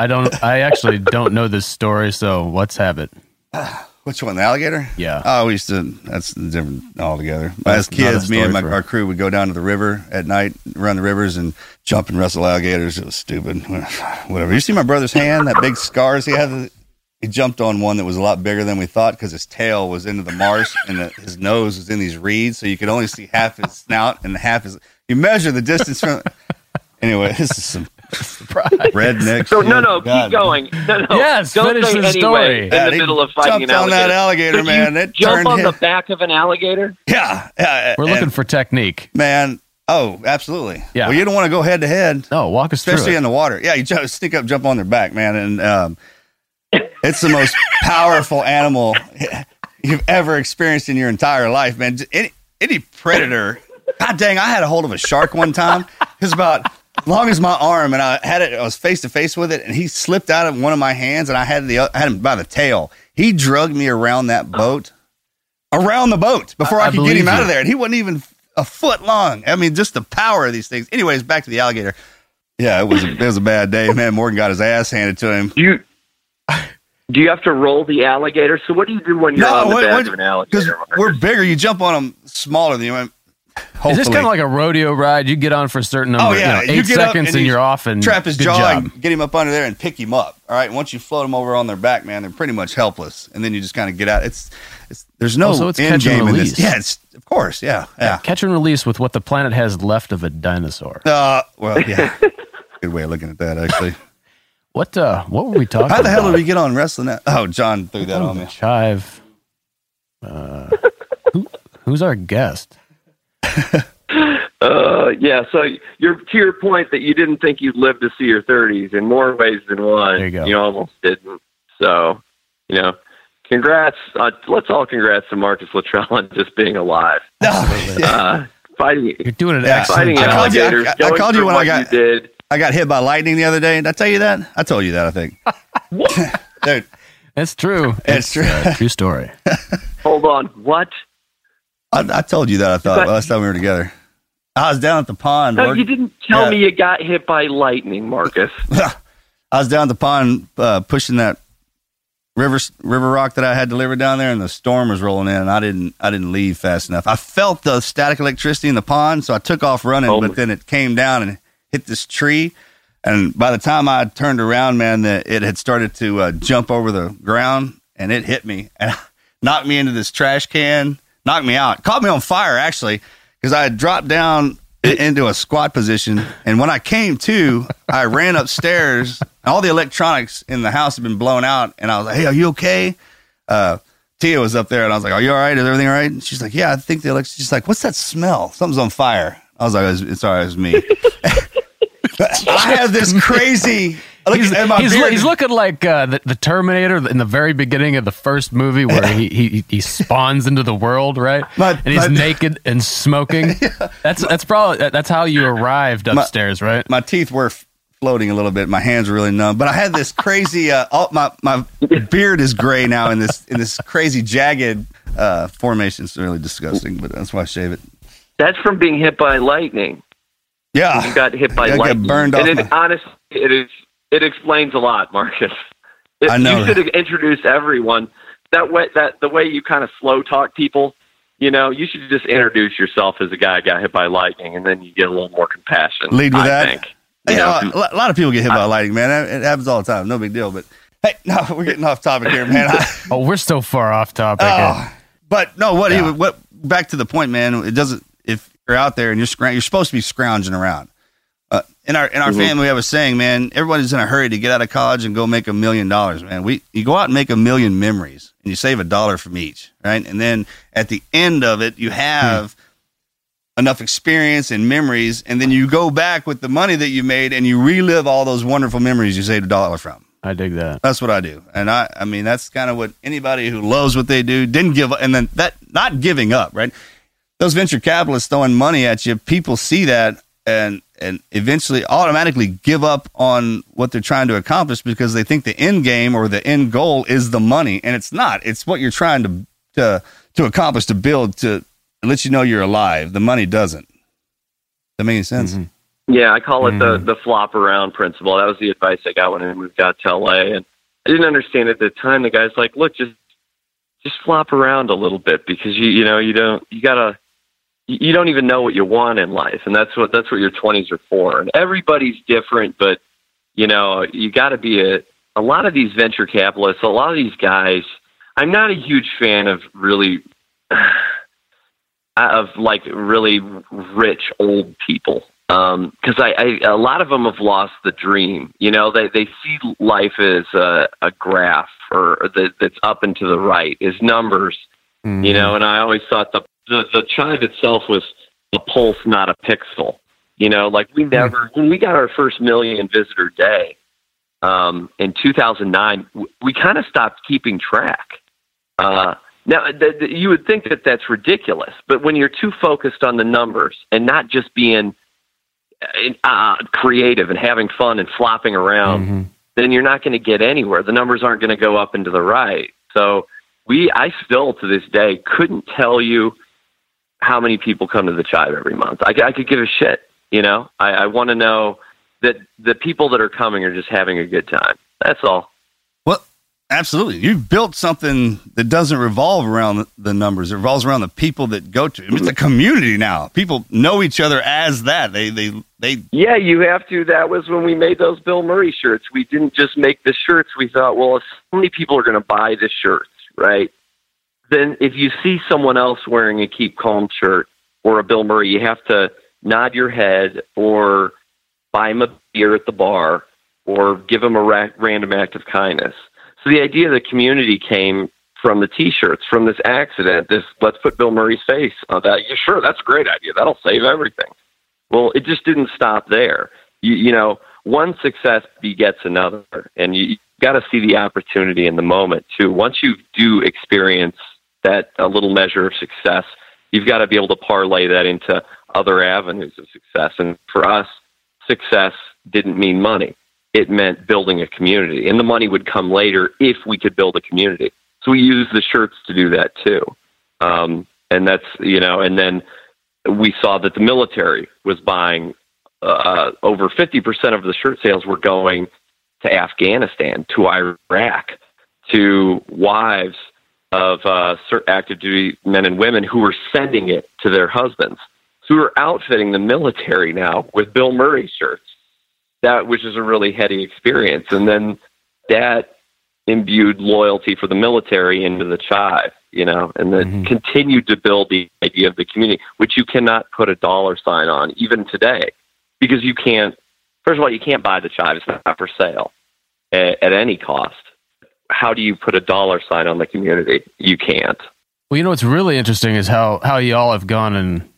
I don't. I actually don't know this story. So let's have it. Which one, the alligator? Yeah. Oh, we used to. That's different altogether. That's As kids, me and my, our crew would go down to the river at night, run the rivers, and jump and wrestle alligators. It was stupid. Whatever. You see my brother's hand, that big scars he had. He jumped on one that was a lot bigger than we thought because his tail was into the marsh and the, his nose was in these reeds, so you could only see half his snout and half his. You measure the distance from. Anyway, this is some redneck. So, no, no, God. keep going. No, no. Yes, don't finish say the anyway story. in Yeah, the middle of fighting an jumped on that alligator, Could man. It jump on him- the back of an alligator? Yeah, yeah. We're looking for technique. man. Oh, absolutely. Yeah. Well, you don't want to go head to head, No, walk us especially through it. in the water. Yeah, you just sneak up, jump on their back, man, and um, it's the most powerful animal you've ever experienced in your entire life, man. Any any predator. God dang, I had a hold of a shark one time. It was about as long as my arm, and I had it. I was face to face with it, and he slipped out of one of my hands, and I had the I had him by the tail. He drugged me around that boat, around the boat before I, I could get him believe out of there, and he wasn't even a foot long. I mean, just the power of these things. Anyways, back to the alligator. Yeah, it was a, it was a bad day, man. Morgan got his ass handed to him. Do you do you have to roll the alligator? So what do you do when you're on the back of an alligator? Because we're bigger. You jump on them smaller than you. Is this kind of like a rodeo ride? You get on for a certain number, Oh yeah, you know, eight up seconds, and, you you're off, and trap his jaw, job. and get him up under there, and pick him up. All right. Once you float him over on their back, man, they're pretty much helpless, and then you just kind of get out. It's, it's there's no Oh, so it's end and game in this. Yeah, it's of course, yeah, yeah. Catch and release with what the planet has left of a dinosaur. Uh, well, yeah. Good way of looking at that, actually. What uh, what were we talking How the hell about? did we get on wrestling? That? Oh, John threw that Oh, on me. Chive. Uh, who, who's our guest? Uh, yeah. So you're to your point that you didn't think you'd live to see your 30s in more ways than one. There you go. almost didn't. So, you know, congrats. Uh, let's all congrats to Marcus Luttrell on just being alive. Oh, yeah. Uh, fighting, You're doing an Yeah. excellent fighting I called you- I- I called you when I got- you did. I got hit by lightning the other day. Did I tell you that? I told you that. I think. Dude, It's true. It's true. a true story. Hold on. What? I, I told you that. I thought But- last time we were together. I was down at the pond. No, work- you didn't tell Yeah. me you got hit by lightning, Marcus. I was down at the pond uh, pushing that river river rock that I had delivered down there, and the storm was rolling in, and I didn't I didn't leave fast enough. I felt the static electricity in the pond, so I took off running, Oh, but then it came down and hit this tree. And by the time I turned around, man, the, it had started to uh, jump over the ground, and it hit me and knocked me into this trash can, knocked me out, caught me on fire actually, because I had dropped down into a squat position, and when I came to, I ran upstairs. and All the electronics in the house had been blown out, and I was like, "Hey, are you okay?" Uh, Tia was up there, and I was like, "Are you all right? Is everything all right?" And she's like, "Yeah, I think the elect." She's like, "What's that smell? Something's on fire." I was like, "It's, it's all right, it's me." I have this crazy. Look He's, at my he's, beard. he's looking like uh, the, the Terminator in the very beginning of the first movie where he, he, he spawns into the world, right? My- and he's my- naked and smoking. That's that's probably that's how you arrived upstairs, right? my teeth were floating a little bit. My hands were really numb, but I had this crazy. Uh, all, my my beard is gray now in this in this crazy jagged uh, formation. It's really disgusting, but that's why I shave it. That's from being hit by lightning. Yeah, You got hit by I got lightning. burned and off it, my- honestly, it is it explains a lot, Marcus. It- I know You should introduce everyone that way. That the way you kind of slow talk people. You know, you should just introduce yourself as a guy who got hit by lightning, and then you get a little more compassion. Lead with I that? Think. You Yeah, know? a lot- a lot of people get hit by lightning, man. It happens all the time. No big deal. But hey, no, we're getting off topic here, man. I, Oh, we're so far off topic. oh, eh? but no, what he what back to the point, man. It doesn't. If you're out there and you're scroung- you're supposed to be scrounging around. Uh, in our in our Mhm. family, we have a saying, man. Everybody's in a hurry to get out of college and go make a million dollars, man. We you go out and make a million memories, and you save a dollar from each, right? And then at the end of it, you have enough experience and memories, and then you go back with the money that you made, and you relive all those wonderful memories you saved a dollar from. I dig that. That's what I do, and I, I mean, that's kind of what anybody who loves what they do didn't give, up, and then that not giving up, right? Those venture capitalists throwing money at you, people see that and and eventually automatically give up on what they're trying to accomplish because they think the end game or the end goal is the money, and it's not. It's what you're trying to to to accomplish to build to let you know you're alive. The money doesn't. That make any sense? Mhm. Yeah, I call it the Mhm. the flop around principle. That was the advice I got when I moved out to LA, and I didn't understand at the time. The guy's like, "Look, just just flop around a little bit because you you know you don't you gotta you don't even know what you want in life, and that's what that's what your twenties are for. And everybody's different, but you know you got to be a a lot of these venture capitalists, a lot of these guys. I'm not a huge fan of really of like really rich old people um, because I, I a lot of them have lost the dream. You know, they they see life as a, a graph or, or that, that's up and to the right, is numbers. You mm-hmm. know, and I always thought the, the the chive itself was a pulse, not a pixel. You know, like we never when we got our first million visitor day um, in 2009, w- we kind of stopped keeping track. Uh, now, th- th- you would think that that's ridiculous, but when you're too focused on the numbers and not just being uh, creative and having fun and flopping around, Mhm. then you're not going to get anywhere. The numbers aren't going to go up and to the right. So we, I still to this day couldn't tell you how many people come to the Chive every month. I, I could give a shit. You know, I, I want to know that the people that are coming are just having a good time. That's all. Well, absolutely. You've built something that doesn't revolve around the- numbers. It revolves around the people that go to. it. It's a community now. People know each other as that. They they they. Yeah, you have to. That was when we made those Bill Murray shirts. We didn't just make the shirts. We thought, well, if so many people are going to buy the shirts, right? Then if you see someone else wearing a Keep Calm shirt or a Bill Murray, you have to nod your head or buy him a beer at the bar or give him a ra- random act of kindness. So the idea of the community came from the T-shirts, from this accident. This let's put Bill Murray's face on that. Yeah, sure, that's a great idea. That'll save everything. Well, it just didn't stop there. You, you know, one success begets another, and you, you got to see the opportunity in the moment too. Once you do experience that a little measure of success, you've got to be able to parlay that into other avenues of success. And for us, success didn't mean money; it meant building a community, and the money would come later if we could build a community. So we used the shirts to do that too, um, and that's you know, and then we saw that the military was buying uh, over 50% of the shirt sales were going to Afghanistan, to Iraq, to wives of uh, active duty men and women who were sending it to their husbands. So we were outfitting the military now with Bill Murray shirts, that which is a really heady experience. And then that imbued loyalty for the military into the chive, you know, and then Mhm. continued to build the idea of the community, which you cannot put a dollar sign on even today, because you can't. First of all, you can't buy the chive; it's not for sale at, at any cost. How do you put a dollar sign on the community? You can't. Well, you know what's really interesting is how how y'all have gone and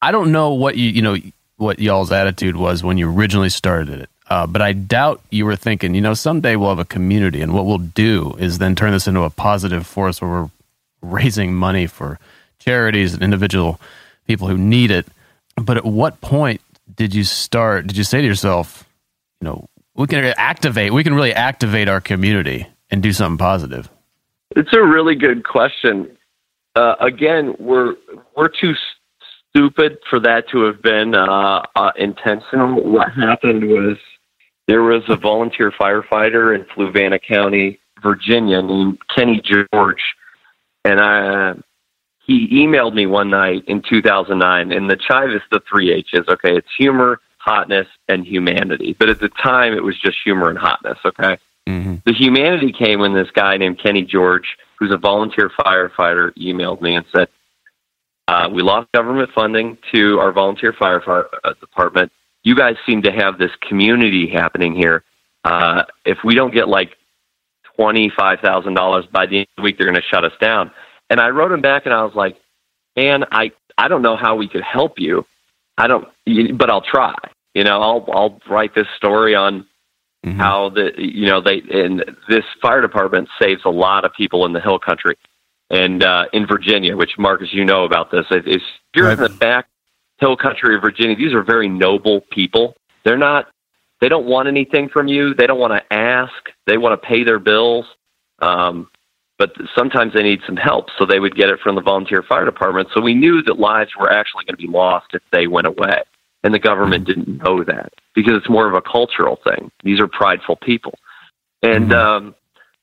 I don't know what you you know what y'all's attitude was when you originally started it. Uh, but I doubt you were thinking, you know, someday we'll have a community, and what we'll do is then turn this into a positive force where we're raising money for charities and individual people who need it. But at what point did you start? Did you say to yourself, you know, we can activate, we can really activate our community and do something positive? It's a really good question. Uh, again, we're we're too stupid for that to have been uh, uh, intentional. What happened was there was a volunteer firefighter in Fluvanna County, Virginia, named Kenny George, and I. He emailed me one night in 2009, and the chive is the three H's. Okay, it's humor, hotness, and humanity. But at the time, it was just humor and hotness. Okay, Mm-hmm. the humanity came when this guy named Kenny George, who's a volunteer firefighter, emailed me and said, Uh, we lost government funding to our volunteer fire uh, department. You guys seem to have this community happening here. Uh, if we don't get like twenty-five thousand dollars by the end of the week, they're going to shut us down. And I wrote him back, and I was like, "Man, I I don't know how we could help you. I don't, but I'll try. You know, I'll I'll write this story on mm-hmm. how the you know they and this fire department saves a lot of people in the hill country and uh, in Virginia, which Marcus, you know about this. If you're right. in the back hill country of Virginia, these are very noble people. They're not. They don't want anything from you. They don't want to ask. They want to pay their bills. Um, but sometimes they need some help, so they would get it from the volunteer fire department. So we knew that lives were actually going to be lost if they went away, and the government didn't know that because it's more of a cultural thing. These are prideful people, and mm-hmm. um,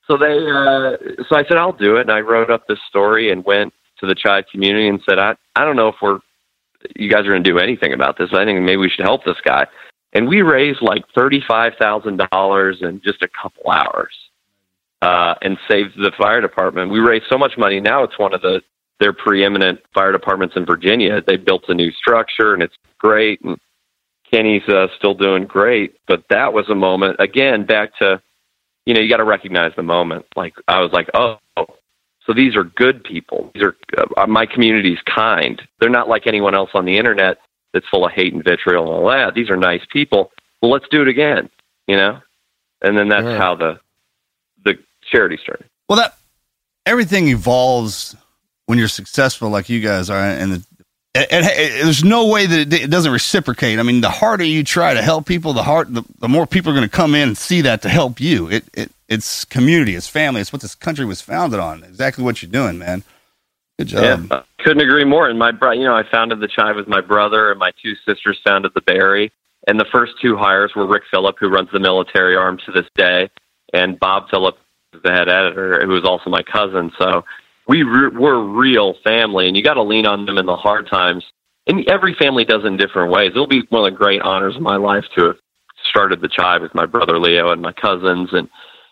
so they. Uh, so I said I'll do it, and I wrote up this story and went to the chive community and said I I don't know if we're you guys are going to do anything about this. I think maybe we should help this guy. And we raised like thirty five thousand dollars in just a couple hours uh, and saved the fire department. We raised so much money. Now it's one of the their preeminent fire departments in Virginia. They built a new structure and it's great. And Kenny's uh, still doing great. But that was a moment again back to you know you got to recognize the moment. Like I was like, oh, so these are good people. These are uh, my community's kind. They're not like anyone else on the internet that's full of hate and vitriol and all that. These are nice people. Well, let's do it again. You know, and then that's yeah. how the the charity started. Well, that everything evolves when you're successful, like you guys are, and the, there's no way that it, doesn't reciprocate. I mean, the harder you try to help people, the hard, the, the more people are going to come in and see that to help you. It, it, it's community, it's family, it's what this country was founded on. Exactly what you're doing, man. Good job. Yeah, uh, couldn't agree more. And my, brother, you know, I founded the Chive with my brother, and my two sisters founded the Berry. And the first two hires were Rick Phillip, who runs the military arm to this day, and Bob Phillip, the head editor, who was also my cousin. So we re- we're real family, and you got to lean on them in the hard times. And every family does in different ways. It'll be one of the great honors of my life to have started the chive with my brother Leo and my cousins, and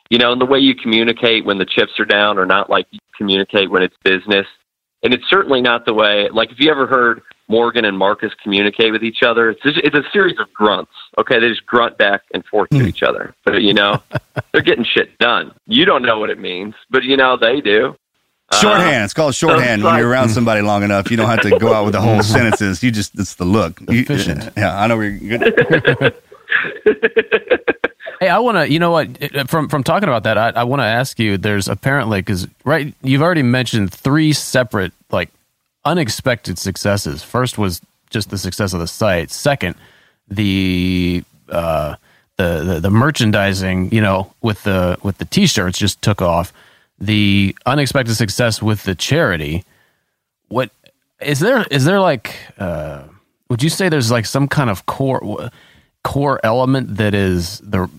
you know, and the way you communicate when the chips are down, or not like you communicate when it's business. And it's certainly not the way. Like if you ever heard Morgan and Marcus communicate with each other. It's just, it's a series of grunts. Okay, they just grunt back and forth to hmm. each other. But you know, they're getting shit done. You don't know what it means, but you know they do. Shorthand. Uh, it's called shorthand. So when you're around somebody long enough, you don't have to go out with the whole sentences. You just it's the look. You, yeah, I know where you're good. hey, I want to. You know what? From from talking about that, I, I want to ask you. There's apparently because right, you've already mentioned three separate like unexpected successes. First was just the success of the site. Second, the uh, the, the, the merchandising, you know, with the with the t-shirts just took off. The unexpected success with the charity. What is there? Is there like? Uh, would you say there's like some kind of core core element that is the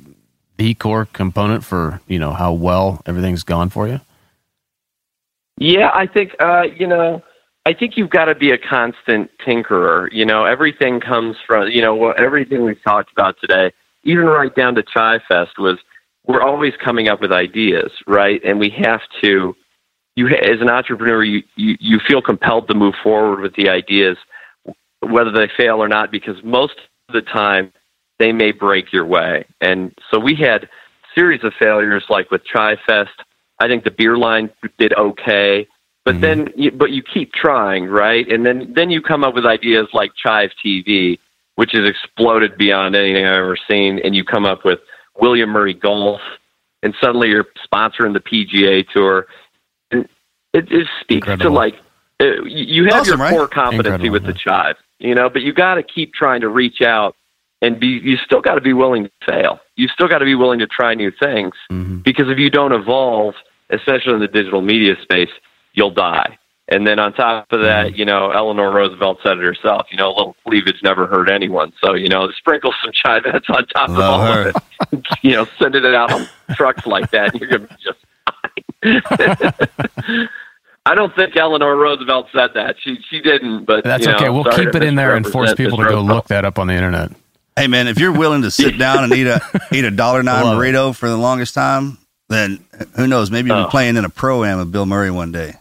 the core component for you know how well everything's gone for you? Yeah, I think uh, you know I think you've got to be a constant tinkerer. You know, everything comes from, you know, everything we've talked about today, even right down to Chive Fest, was we're always coming up with ideas, right? And we have to, you as an entrepreneur, you, you, you feel compelled to move forward with the ideas, whether they fail or not, because most of the time they may break your way. And so we had series of failures like with Chive Fest. I think the beer line did okay but mm-hmm. then, you, but you keep trying, right? And then, then you come up with ideas like Chive TV, which has exploded beyond anything I've ever seen. And you come up with William Murray Golf, and suddenly you're sponsoring the PGA Tour. And it, it speaks Incredible. to like uh, you have awesome, your core competency Incredible, with the Chive, you know, but you got to keep trying to reach out and be. You still got to be willing to fail. You still got to be willing to try new things mm-hmm. because if you don't evolve, especially in the digital media space you'll die. And then on top of that, mm-hmm. you know, Eleanor Roosevelt said it herself, you know, a little cleavage never hurt anyone. So, you know, sprinkle some chivettes on top Love of all her. of it. you know, send it out on trucks like that, you're going to be just fine. I don't think Eleanor Roosevelt said that. She she didn't, but that's okay. Know, we'll keep it in there and force people to go look that up on the internet. Hey man, if you're willing to sit down and eat a eat a dollar nine burrito it. for the longest time, then who knows? Maybe you'll be oh. playing in a pro am with Bill Murray one day.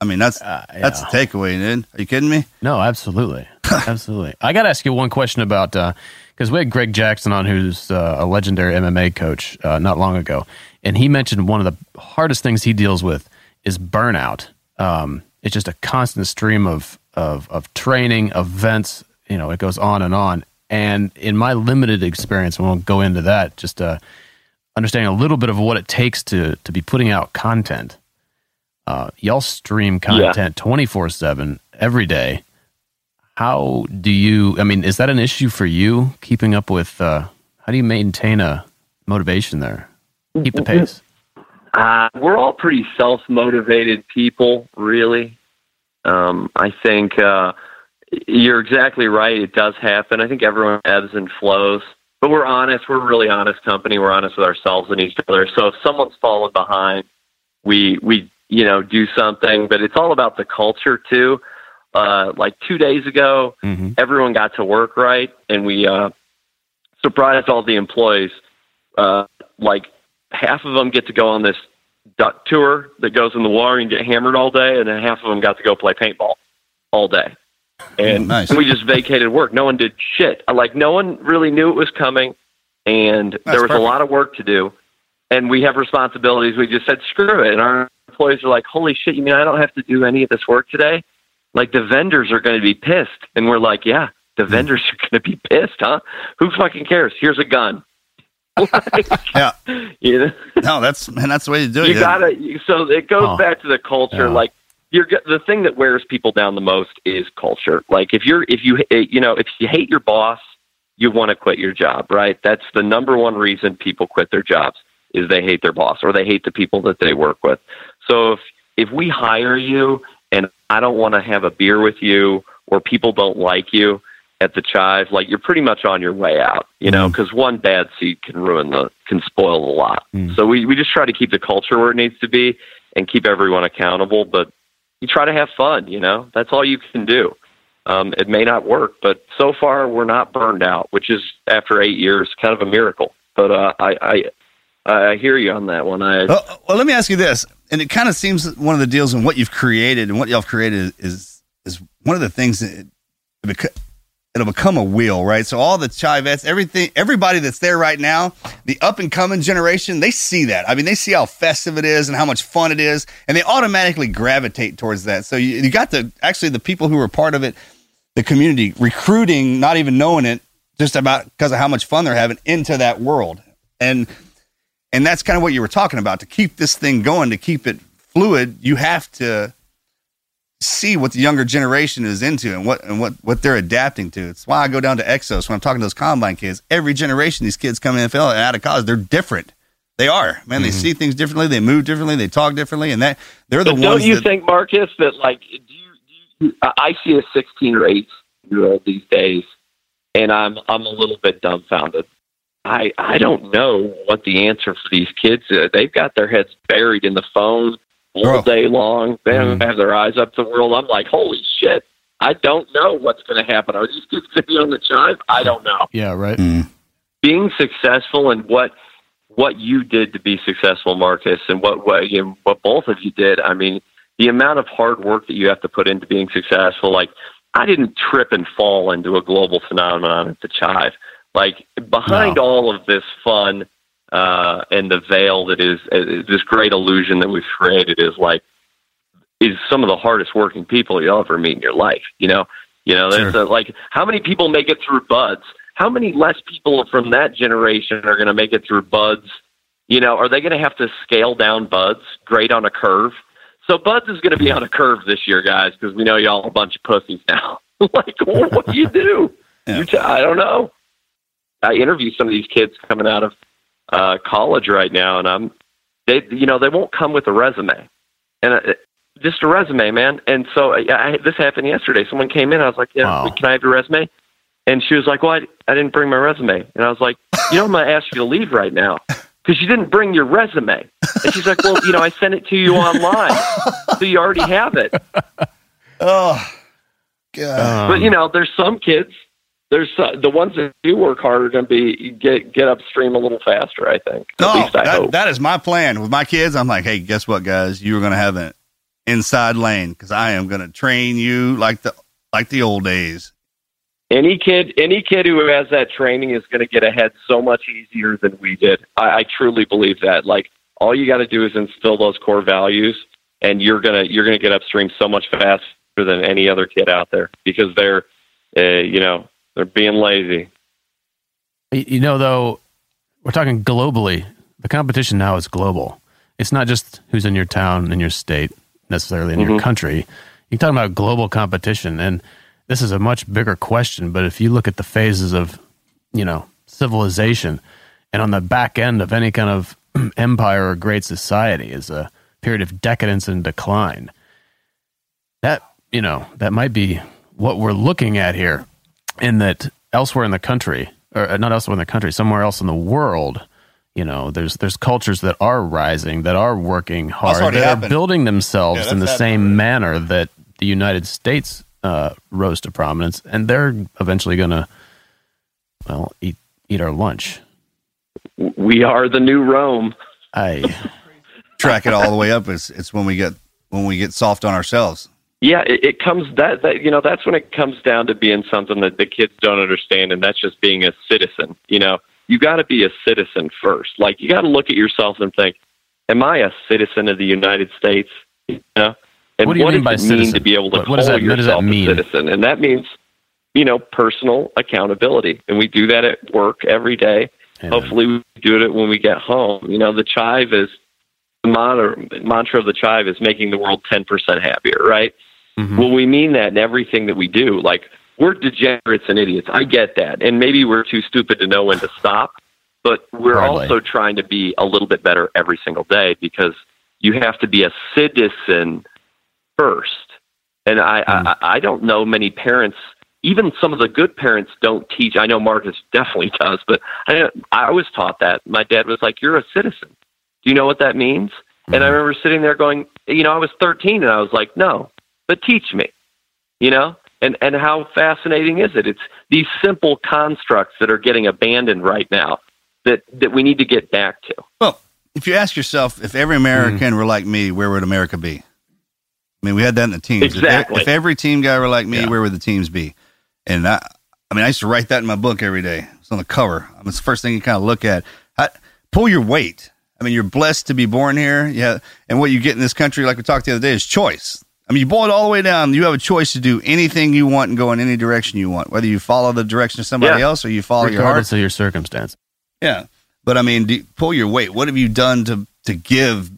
I mean, that's uh, yeah. that's the takeaway, dude. Are you kidding me? No, absolutely, absolutely. I got to ask you one question about because uh, we had Greg Jackson on, who's uh, a legendary MMA coach, uh, not long ago, and he mentioned one of the hardest things he deals with is burnout. Um, it's just a constant stream of of of training, events. You know, it goes on and on. And in my limited experience, we won't go into that. Just uh, understanding a little bit of what it takes to to be putting out content. Uh, y'all stream content twenty four seven every day. How do you? I mean, is that an issue for you? Keeping up with? Uh, how do you maintain a motivation there? Keep the pace. Uh, we're all pretty self motivated people, really. Um, I think uh, you're exactly right. It does happen. I think everyone ebbs and flows, but we're honest. We're a really honest company. We're honest with ourselves and each other. So if someone's fallen behind, we we you know do something. But it's all about the culture too. Uh, like two days ago, mm-hmm. everyone got to work right, and we uh, surprised all the employees. Uh, like half of them get to go on this duck tour that goes in the water and get hammered all day, and then half of them got to go play paintball all day. And nice. we just vacated work. No one did shit. Like no one really knew it was coming, and That's there was perfect. a lot of work to do. And we have responsibilities. We just said screw it, and our employees are like, "Holy shit! You mean I don't have to do any of this work today?" Like the vendors are going to be pissed, and we're like, "Yeah, the hmm. vendors are going to be pissed, huh? Who fucking cares? Here's a gun like, yeah. You know? No, that's man, that's the way to do it. You gotta. So it goes oh. back to the culture. Yeah. Like you're the thing that wears people down the most is culture. Like if you're if you eh, you know if you hate your boss, you want to quit your job, right? That's the number one reason people quit their jobs is they hate their boss or they hate the people that they work with. So if if we hire you and I don't want to have a beer with you or people don't like you, at the chive, like you're pretty much on your way out, you know, because mm. one bad seed can ruin the, can spoil a lot. Mm. So we, we just try to keep the culture where it needs to be and keep everyone accountable, but you try to have fun, you know, that's all you can do. Um, it may not work, but so far we're not burned out, which is after eight years, kind of a miracle. But uh, I, I, I hear you on that one. I, well, well, let me ask you this, and it kind of seems one of the deals in what you've created and what y'all created is is one of the things that it'll become a wheel, right? So all the Chivettes, everything, everybody that's there right now, the up and coming generation, they see that. I mean, they see how festive it is and how much fun it is, and they automatically gravitate towards that. So you, you got the actually the people who were part of it, the community recruiting, not even knowing it, just about because of how much fun they're having into that world, and and that's kind of what you were talking about. To keep this thing going, to keep it fluid, you have to see what the younger generation is into and what and what what they're adapting to. It's why I go down to Exos when I'm talking to those combine kids. Every generation, these kids come in and out of college, they're different. They are man. Mm-hmm. They see things differently. They move differently. They talk differently, and that they're the but ones. Don't you that, think, Marcus, that like do you, do you, I see a 16 or 18 year old these days, and I'm I'm a little bit dumbfounded. I I don't know what the answer for these kids is. They've got their heads buried in the phone all day long. They mm. have their eyes up to the world. I'm like, holy shit! I don't know what's going to happen. Are these kids going to be on the chive? I don't know. Yeah, right. Mm. Being successful and what what you did to be successful, Marcus, and what what you know, what both of you did. I mean, the amount of hard work that you have to put into being successful. Like, I didn't trip and fall into a global phenomenon at the chive. Like behind no. all of this fun uh, and the veil that is uh, this great illusion that we've created is like is some of the hardest working people you'll ever meet in your life. You know, you know, there's sure. a, like how many people make it through BUD/S? How many less people from that generation are going to make it through BUD/S? You know, are they going to have to scale down BUD/S, grade on a curve? So BUD/S is going to be on a curve this year, guys, because we know y'all a bunch of pussies now. like, what do you do? Yeah. You t- I don't know. I interview some of these kids coming out of uh, college right now, and I'm they you know they won't come with a resume, and uh, just a resume, man. And so I, I, this happened yesterday. Someone came in. I was like, "Yeah, wow. can I have your resume?" And she was like, "Well, I, I didn't bring my resume." And I was like, "You know, I'm going to ask you to leave right now because you didn't bring your resume." And she's like, "Well, you know, I sent it to you online, so you already have it." Oh, God. But you know, there's some kids there's uh, the ones that do work hard are going to be get get upstream a little faster. I think. At least I that, hope. that is my plan with my kids. I'm like, hey, guess what, guys? You are going to have an inside lane because I am going to train you like the like the old days. Any kid, any kid who has that training is going to get ahead so much easier than we did. I, I truly believe that. Like all you got to do is instill those core values, and you're gonna you're gonna get upstream so much faster than any other kid out there because they're, uh, you know, they're being lazy. You know, though, we're talking globally. The competition now is global. It's not just who's in your town, in your state, necessarily in mm-hmm. your country. You're talking about global competition, and this is a much bigger question. But if you look at the phases of, you know, civilization, and on the back end of any kind of empire or great society is a period of decadence and decline. That you know that might be what we're looking at here, in that elsewhere in the country, or not elsewhere in the country, somewhere else in the world, you know, there's there's cultures that are rising, that are working hard, that happened. are building themselves yeah, in the happened. same manner that the United States uh, rose to prominence, and they're eventually going to, well, eat eat our lunch. We are the new Rome. I track it all the way up. It's it's when we get when we get soft on ourselves. Yeah, it, it comes that that you know that's when it comes down to being something that the kids don't understand, and that's just being a citizen. You know, you got to be a citizen first. Like you got to look at yourself and think, "Am I a citizen of the United States?" You know, and what do you what mean by it citizen? mean to be able to what, call what that, yourself a citizen? And that means, you know, personal accountability, and we do that at work every day. Hopefully, we do it when we get home. You know, the chive is the mantra of the chive is making the world 10% happier, right? Mm-hmm. Well, we mean that in everything that we do. Like, we're degenerates and idiots. I get that. And maybe we're too stupid to know when to stop, but we're Hardly. also trying to be a little bit better every single day because you have to be a citizen first. And I, mm. I, I don't know many parents even some of the good parents don't teach. I know Marcus definitely does, but I, I was taught that. My dad was like, "You're a citizen. Do you know what that means?" Mm-hmm. And I mm-hmm. remember sitting there going, you know, I was 13 and I was like, "No, but teach me." You know, and and how fascinating is it? It's these simple constructs that are getting abandoned right now that that we need to get back to. Well, if you ask yourself, if every American mm-hmm. were like me, where would America be? I mean, we had that in the teams. Exactly. If, if every team guy were like me, yeah. where would the teams be? And I, I mean, I used to write that in my book every day. It's on the cover. I mean, it's the first thing you kind of look at. I, pull your weight. I mean, you're blessed to be born here. Yeah. And what you get in this country, like we talked the other day, is choice. I mean, you boil it all the way down. You have a choice to do anything you want and go in any direction you want, whether you follow the direction of somebody yeah. else or you follow Regardless your heart. Regardless of your circumstance. Yeah. But I mean, do, pull your weight. What have you done to, to give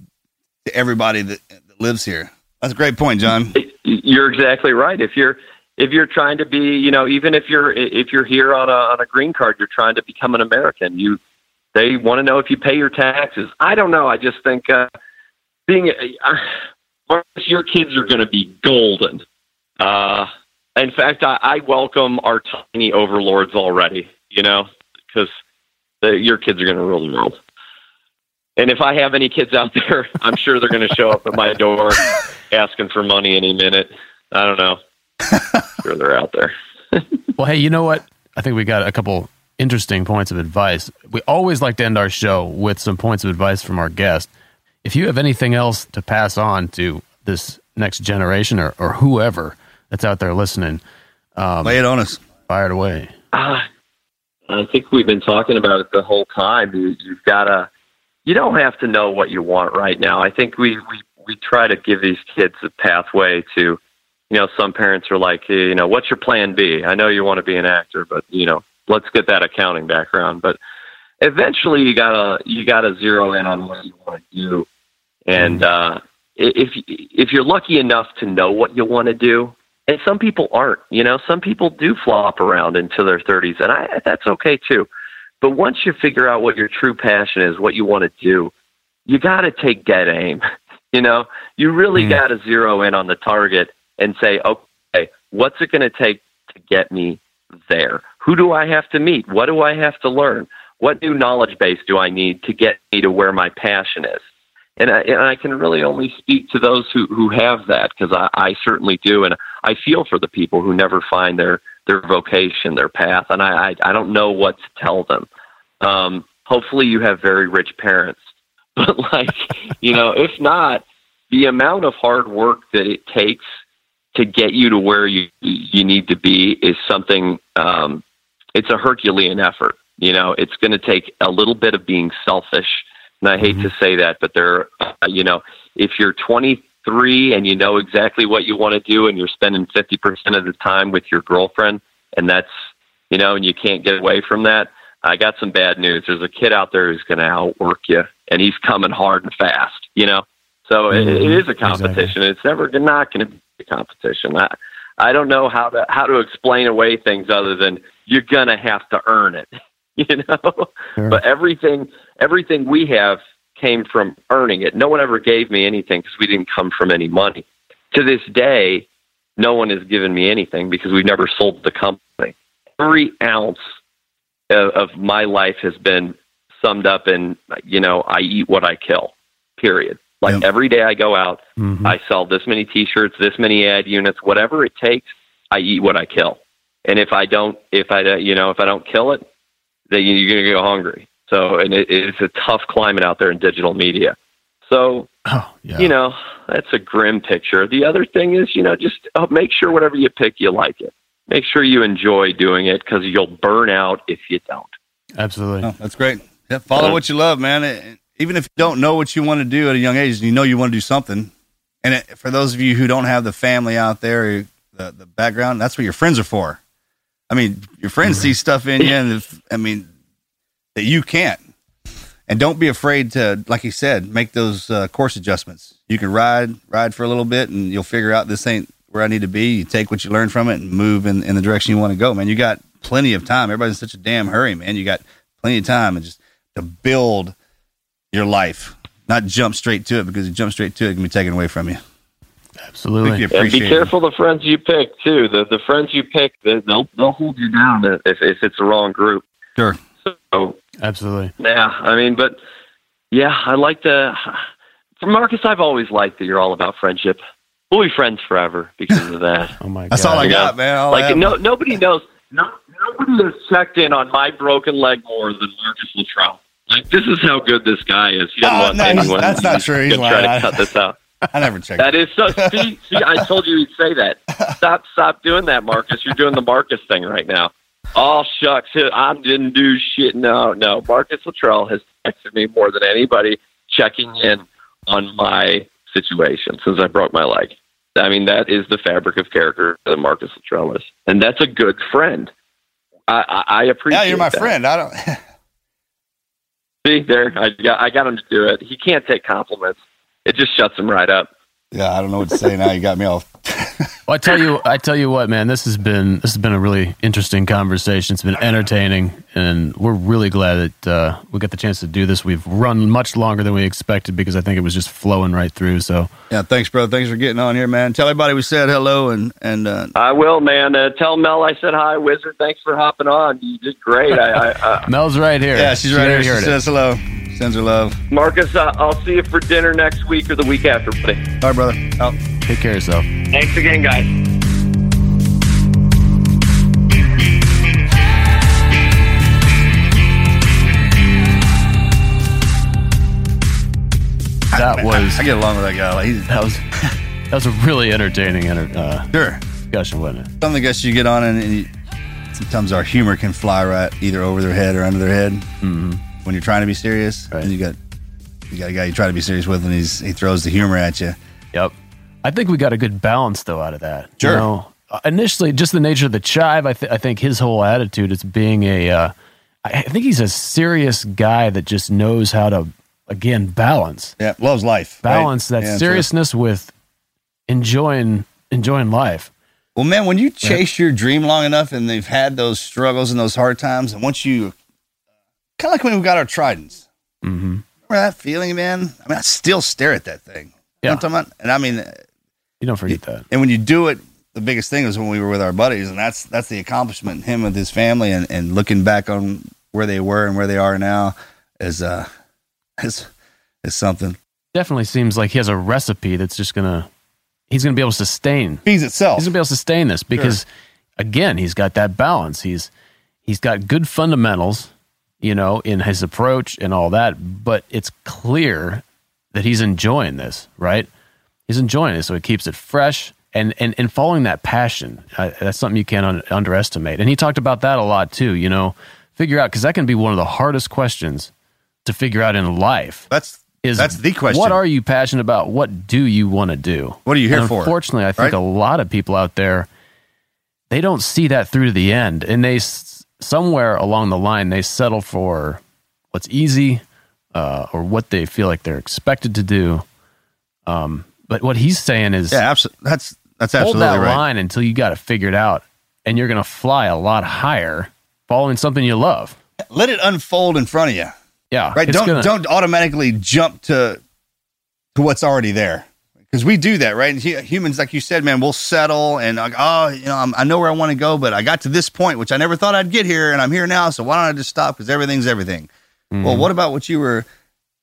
to everybody that, that lives here? That's a great point, John. You're exactly right. If you're, if you're trying to be, you know, even if you're if you're here on a on a green card, you're trying to become an American. You they want to know if you pay your taxes. I don't know. I just think uh, being uh, your kids are going to be golden. Uh, in fact, I, I welcome our tiny overlords already. You know, because your kids are going to rule the world. And if I have any kids out there, I'm sure they're going to show up at my door asking for money any minute. I don't know sure they're out there. well, hey, you know what? I think we got a couple interesting points of advice. We always like to end our show with some points of advice from our guest. If you have anything else to pass on to this next generation or, or whoever that's out there listening, um, lay it on us. Fire it away. Uh, I think we've been talking about it the whole time. You, you've got to. You don't have to know what you want right now. I think we we we try to give these kids a pathway to you know, some parents are like, hey, you know, what's your plan B? I know you want to be an actor, but you know, let's get that accounting background. But eventually, you gotta you gotta zero in on what you want to do, and mm-hmm. uh, if if you're lucky enough to know what you want to do, and some people aren't, you know, some people do flop around into their 30s, and I that's okay too. But once you figure out what your true passion is, what you want to do, you got to take dead aim. You know, you really mm. got to zero in on the target and say, okay, what's it going to take to get me there? Who do I have to meet? What do I have to learn? What new knowledge base do I need to get me to where my passion is? And I, and I can really only speak to those who, who have that because I, I certainly do. And I feel for the people who never find their, their vocation, their path. And I, I, I don't know what to tell them. Um, hopefully you have very rich parents, but like, you know, if not, the amount of hard work that it takes to get you to where you you need to be is something. Um, it's a Herculean effort. You know, it's going to take a little bit of being selfish, and I hate Mm-hmm. to say that, but there, uh, you know, if you're 23 and you know exactly what you want to do, and you're spending 50 percent of the time with your girlfriend, and that's you know, and you can't get away from that. I got some bad news. There's a kid out there who's going to outwork you, and he's coming hard and fast. You know, so it, it is a competition. It's never not going to be a competition. I, I don't know how to how to explain away things other than you're going to have to earn it. You know, Sure. but everything everything we have came from earning it. No one ever gave me anything because we didn't come from any money. To this day, no one has given me anything because we've never sold the company. Every ounce of, of my life has been summed up in, you know, I eat what I kill, period. Like Yep. every day I go out, Mhm. I sell this many T-shirts, this many ad units, whatever it takes. I eat what I kill, and if I don't, if I, don't- you know, if I don't kill it, then you- you're going to go hungry. So, and it, it's a tough climate out there in digital media. So, Oh, yeah. you know, that's a grim picture. The other thing is, you know, just uh, make sure whatever you pick, you like it. Make sure you enjoy doing it because you'll burn out if you don't. Absolutely. Oh, that's great. Yeah, follow what you love, man. It- even if you don't know what you want to do at a young age, you know you want to do something. And it, for those of you who don't have the family out there, the, the background, that's what your friends are for. I mean, your friends see stuff in you, and if, I mean, that you can't. And don't be afraid to, like you said, make those uh, course adjustments. You can ride, ride for a little bit, and you'll figure out this ain't where I need to be. You take what you learn from it and move in, in the direction you want to go, man. You got plenty of time. Everybody's in such a damn hurry, man. You got plenty of time and just to build your life, not jump straight to it because you jump straight to it, it can be taken away from you. I Absolutely. And be appreciate it. careful the friends you pick too. The the friends you pick, they- they'll they'll hold you down if if it's the wrong group. Sure. So Absolutely. yeah, I mean, but yeah, I like the. For Marcus, I've always liked that you're all about friendship. We'll be friends forever because of that. Oh my god. That's all I Yeah. got, man. All like have. no, nobody knows. No, nobody has checked in on my broken leg more than Marcus Luttrell. Like this is how good this guy is. He doesn't Oh, want no, he's- anyone. that's not true. He's to try to cut this out. I never checked. That is so. See, see, I told you he'd say that. Stop, stop doing that, Marcus. You're doing the Marcus thing right now. Oh shucks, I didn't do shit. No, no. Marcus Luttrell has texted me more than anybody, checking in on my situation since I broke my leg. I mean, that is the fabric of character that Marcus Luttrell is, and that's a good friend. I, I, I appreciate. yeah, you're my that. friend. I don't. See there, I got, I got him to do it. He can't take compliments. It just shuts them right up. yeah, I don't know what to say now. You got me off. Well, I tell you, I tell you what, man. This has been this has been a really interesting conversation. It's been entertaining, and we're really glad that uh, we got the chance to do this. We've run much longer than we expected because I think it was just flowing right through. So, Yeah, thanks, bro. Thanks for getting on here, man. Tell everybody we said hello and and uh, I will, man. Uh, tell Mel I said hi, Wizard. Thanks for hopping on. You did great. I, I, uh, Mel's right here. yeah, she's She right here. She heard it. says hello. Sends her love. Marcus, uh, I'll see you for dinner next week or the week after, buddy. All right, brother. Out. Take care of yourself. Thanks again, guys. That was I get along with that guy. Like, he's that was that was a really entertaining enter, uh, sure. discussion, wasn't it? Some of the guests you get on, and, and you, sometimes our humor can fly right either over their head or under their head Mm-hmm. when you're trying to be serious. Right. And you got you got a guy you try to be serious with, and he's he throws the humor at you. Yep. I think we got a good balance though out of that. You Sure. know, uh, initially, just the nature of the chive. I, th- I think his whole attitude is being a. Uh, I think he's a serious guy that just knows how to again balance Yeah, loves life. right? balance that Yeah, seriousness with enjoying enjoying life. Well, man, when you chase your dream long enough, and they've had those struggles and those hard times, and once you kind of like when we got our tridents. Mm-hmm. Remember that feeling, man? I mean, I still stare at that thing. You know Yeah. what I'm talking about? And I mean, You don't forget that. and when you do it, the biggest thing was when we were with our buddies, and that's that's the accomplishment. Him with his family, and, and looking back on where they were and where they are now is uh is is something. Definitely seems like he has a recipe that's just gonna. He's gonna be able to sustain Feeds itself. he's gonna be able to sustain this because again he's got that balance he's he's got good fundamentals you know in his approach and all that but it's clear that he's enjoying this right He's enjoying it, so he keeps it fresh and and and following that passion. That's something you can't un- underestimate. And he talked about that a lot too. You know, figure out because that can be one of the hardest questions to figure out in life. That's Is that's the question. What are you passionate about? What do you want to do? What are you here And for? Unfortunately, I think Right? a lot of people out there they don't see that through to the end, and they somewhere along the line they settle for what's easy uh, or what they feel like they're expected to do. Um, but what he's saying is, Yeah, absolutely. That's that's absolutely hold absolutely that right. line until you got it figured out, and you're going to fly a lot higher following something you love. Let it unfold in front of you. Yeah, Right. Don't gonna- don't automatically jump to to what's already there because we do that, right? And hu- humans, like you said, man, we'll settle and like, oh, you know, I'm, I know where I want to go, but I got to this point, which I never thought I'd get here, and I'm here now. So why don't I just stop? Because everything's everything. Mm-hmm. Well, what about what you were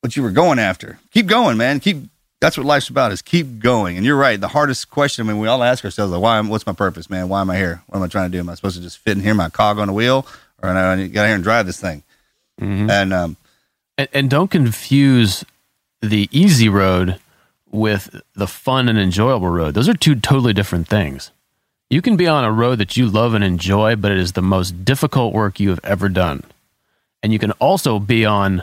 what you were going after? Keep going, man. Keep. That's what life's about is keep going. And you're right. The hardest question, I mean, we all ask ourselves, like, why? am- What's my purpose, man? Why am I here? What am I trying to do? Am I supposed to just fit in here, my cog on the wheel, or am I got to here and drive this thing? Mm-hmm. And um, and, and don't confuse the easy road with the fun and enjoyable road. Those are two totally different things. You can be on a road that you love and enjoy, but it is the most difficult work you have ever done. And you can also be on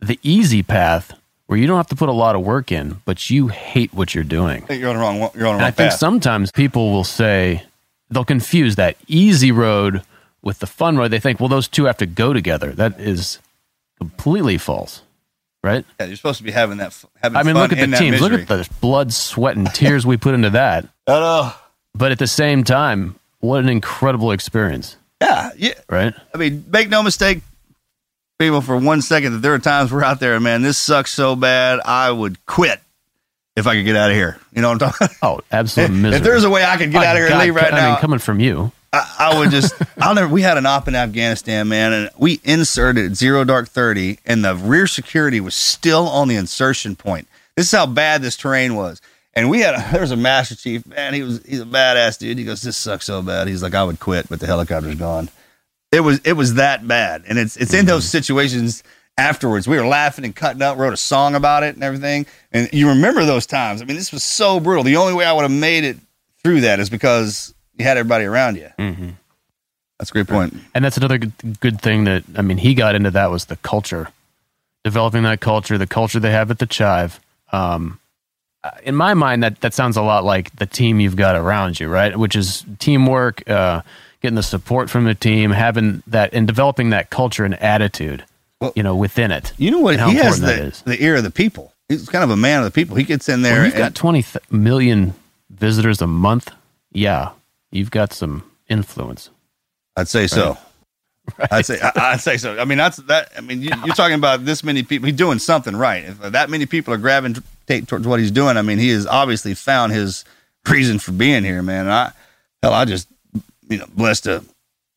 the easy path where you don't have to put a lot of work in, but you hate what you're doing. you're on the wrong. You're on the And wrong I think sometimes people will say they'll confuse that easy road with the fun road. They think, well, those two have to go together. That is completely false, right? Yeah, you're supposed to be having that. Having I mean, fun look at the teams. Look at the blood, sweat, and tears we put into that. I know. But at the same time, what an incredible experience, Yeah, yeah. right? I mean, make no mistake, people, for one second that there are times we're out there, man, this sucks so bad, I would quit if I could get out of here. You know what I'm talking? Oh, absolute misery. if there's a way I could get My out of here God, and leave right I now, mean, coming from you, I, I would just. I'll never. We had an op in Afghanistan, man, and we inserted zero dark thirty, and the rear security was still on the insertion point. This is how bad this terrain was. And we had a, there was a master chief, man. He was he's a badass dude. He goes, "This sucks so bad." He's like, "I would quit, but the helicopter's gone." It was it was that bad, and it's it's in mm-hmm. those situations afterwards. We were laughing and cutting up, wrote a song about it and everything. And you remember those times? I mean, this was so brutal. The only way I would have made it through that is because you had everybody around you. Mm-hmm. That's a great point. and that's another good, good thing that I mean he got into that was the culture, developing that culture, the culture they have at the Chive. Um, uh, in my mind, that that sounds a lot like the team you've got around you, right? Which is teamwork, uh, getting the support from the team, having that, and developing that culture and attitude, Well- you know, within it. You know what? How He has the, is. the ear of the people. He's kind of a man of the people. He gets in there. When you've and- got twenty th- million visitors a month, yeah, you've got some influence. I'd say so. I'd say I, I'd say so. I mean, that's that. I mean, you, you're talking about this many people. He's doing something right. If that many people are gravitate towards what he's doing, I mean, he has obviously found his reason for being here, man. And I, hell, I just you know blessed to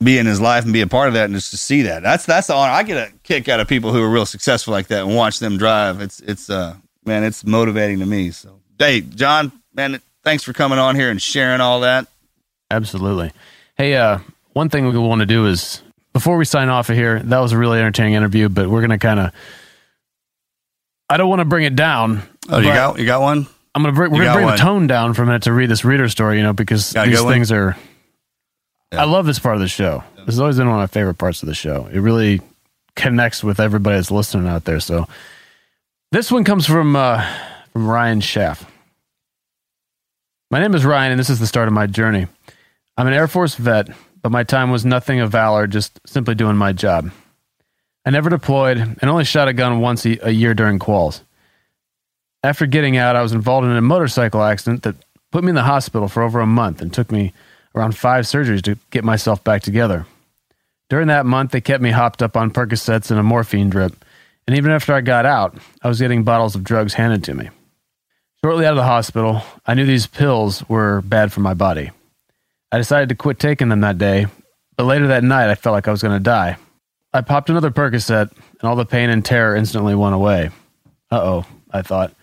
be in his life and be a part of that, and just to see that. That's that's the honor. I get a kick out of people who are real successful like that and watch them drive. It's it's uh man, it's motivating to me. So, hey, John, man, thanks for coming on here and sharing all that. Absolutely. Hey, uh, one thing we want to do is before we sign off of here, that was a really entertaining interview, but we're going to kind of. I don't want to bring it down. Oh, you got you got one. I'm going to bring. We're going to bring one. the tone down for a minute to read this reader story. You know, because Got these good one? things are. Yeah. I love this part of the show. This has always been one of my favorite parts of the show. It really connects with everybody that's listening out there. So, this one comes from uh, from Ryan Schaff. My name is Ryan, and this is the start of my journey. I'm an Air Force vet, but my time was nothing of valor, just simply doing my job. I never deployed and only shot a gun once a year during quals. After getting out, I was involved in a motorcycle accident that put me in the hospital for over a month and took me around five surgeries to get myself back together. During that month, they kept me hopped up on Percocets and a morphine drip, and even after I got out, I was getting bottles of drugs handed to me. Shortly out of the hospital, I knew these pills were bad for my body. I decided to quit taking them that day, but later that night I felt like I was going to die. I popped another Percocet, and all the pain and terror instantly went away. Uh oh, I thought.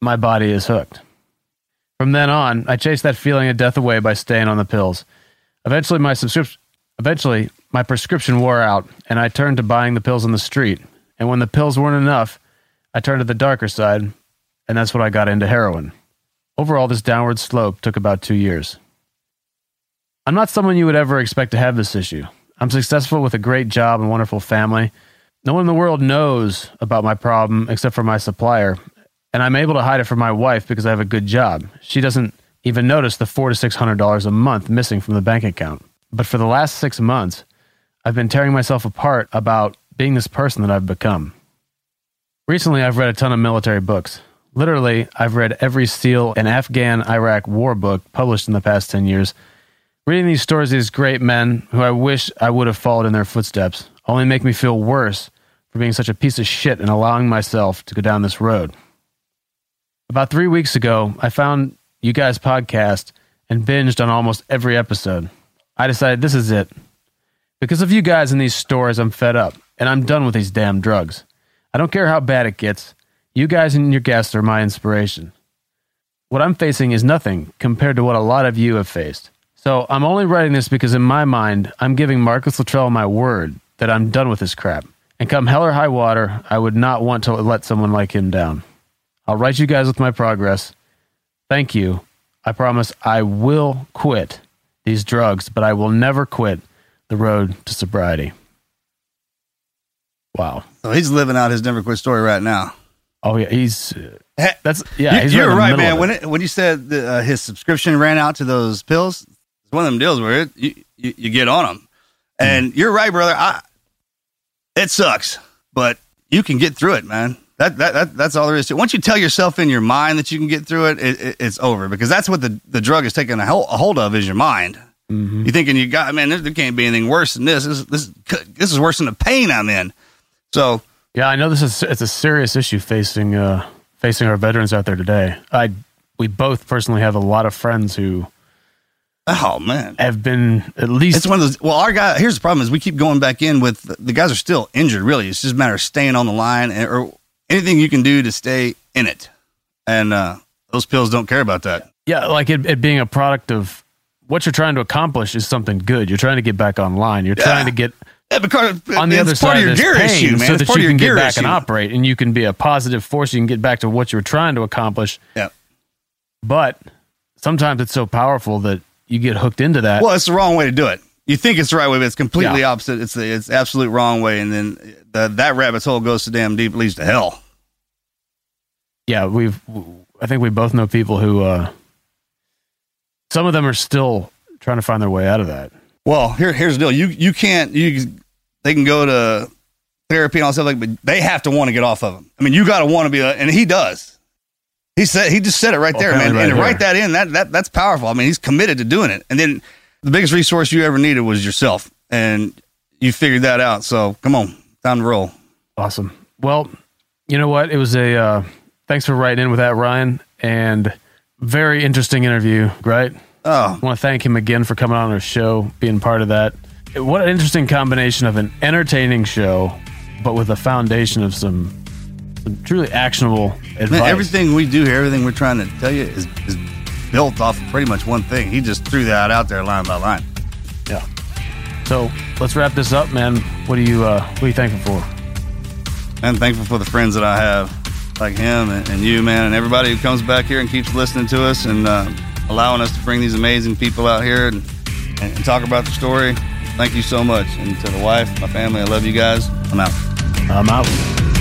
My body is hooked. From then on, I chased that feeling of death away by staying on the pills. Eventually, my subscription, eventually my prescription wore out, and I turned to buying the pills on the street. And when the pills weren't enough, I turned to the darker side, and that's when I got into heroin. Overall, this downward slope took about two years. I'm not someone you would ever expect to have this issue. I'm successful with a great job and wonderful family. No one in the world knows about my problem except for my supplier, and I'm able to hide it from my wife because I have a good job. She doesn't even notice the four to six hundred dollars a month missing from the bank account. But for the last six months, I've been tearing myself apart about being this person that I've become. Recently, I've read a ton of military books. Literally, I've read every SEAL and Afghan Iraq war book published in the past 10 years. Reading these stories of these great men who I wish I would have followed in their footsteps only make me feel worse for being such a piece of shit and allowing myself to go down this road. About three weeks ago, I found you guys' podcast and binged on almost every episode. I decided this is it. Because of you guys in these stories, I'm fed up and I'm done with these damn drugs. I don't care how bad it gets. You guys and your guests are my inspiration. What I'm facing is nothing compared to what a lot of you have faced. So I'm only writing this because in my mind, I'm giving Marcus Luttrell my word that I'm done with this crap. And come hell or high water, I would not want to let someone like him down. I'll write you guys with my progress. Thank you. I promise I will quit these drugs, but I will never quit the road to sobriety. Wow. So he's living out his never quit story right now. Oh yeah, he's that's yeah. You, you're right, man. When it, when you said the, uh, his subscription ran out to those pills, it's one of them deals where it, you, you, you get on them, and mm. you're right, brother. I it sucks, but you can get through it, man. That, that, that that's all there is to it. Once you tell yourself in your mind that you can get through it, it, it it's over because that's what the, the drug is taking a, hold of is your mind. Mm-hmm. You thinking you got man, there, there, can't be anything worse than this. This this this is worse than the pain I'm in. So yeah, I know this is it's a serious issue facing uh, facing our veterans out there today. I we both personally have a lot of friends who Oh man, have been at least. It's one of those. Well, our guy. Here's the problem: is we keep going back in with the guys are still injured. Really, it's just a matter of staying on the line or anything you can do to stay in it. And uh, those pills don't care about that. Yeah, like it, it being a product of what you're trying to accomplish is something good. You're trying to get back online. You're yeah. trying to get yeah, because on the other side of your gear pain, issue, man. so that you can get back issue. and operate, and you can be a positive force. You can get back to what you're trying to accomplish. Yeah, but sometimes it's so powerful that you get hooked into that. Well, it's the wrong way to do it. You think it's the right way, but it's completely yeah. opposite. It's the it's absolute wrong way, and then the, that rabbit hole goes so damn deep, it leads to hell. Yeah, we've. I think we both know people who. uh Some of them are still trying to find their way out of that. Well, here here's the deal. You you can't you they can go to therapy and all stuff like, but they have to want to get off of them. I mean, you got to want to be, and he does. He said he just said it right well, there, man. Right and to write that in, that that that's powerful. I mean, he's committed to doing it. And then the biggest resource you ever needed was yourself, and you figured that out. So come on, time to roll. Awesome. Well, you know what? It was a uh, thanks for writing in with that, Ryan, and very interesting interview. Right? Oh, I want to thank him again for coming on our show, being part of that. What an interesting combination of an entertaining show, but with a foundation of some truly actionable advice. Man, everything we do here, everything we're trying to tell you is, is built off of pretty much one thing. He just threw that out there line by line. Yeah. So let's wrap this up, man. What are you uh, what are you thankful for? I'm thankful for the friends that I have, like him and, and you, man, and everybody who comes back here and keeps listening to us and uh, allowing us to bring these amazing people out here and, and, and talk about the story. Thank you so much. And to the wife, my family, I love you guys. I'm out. I'm out.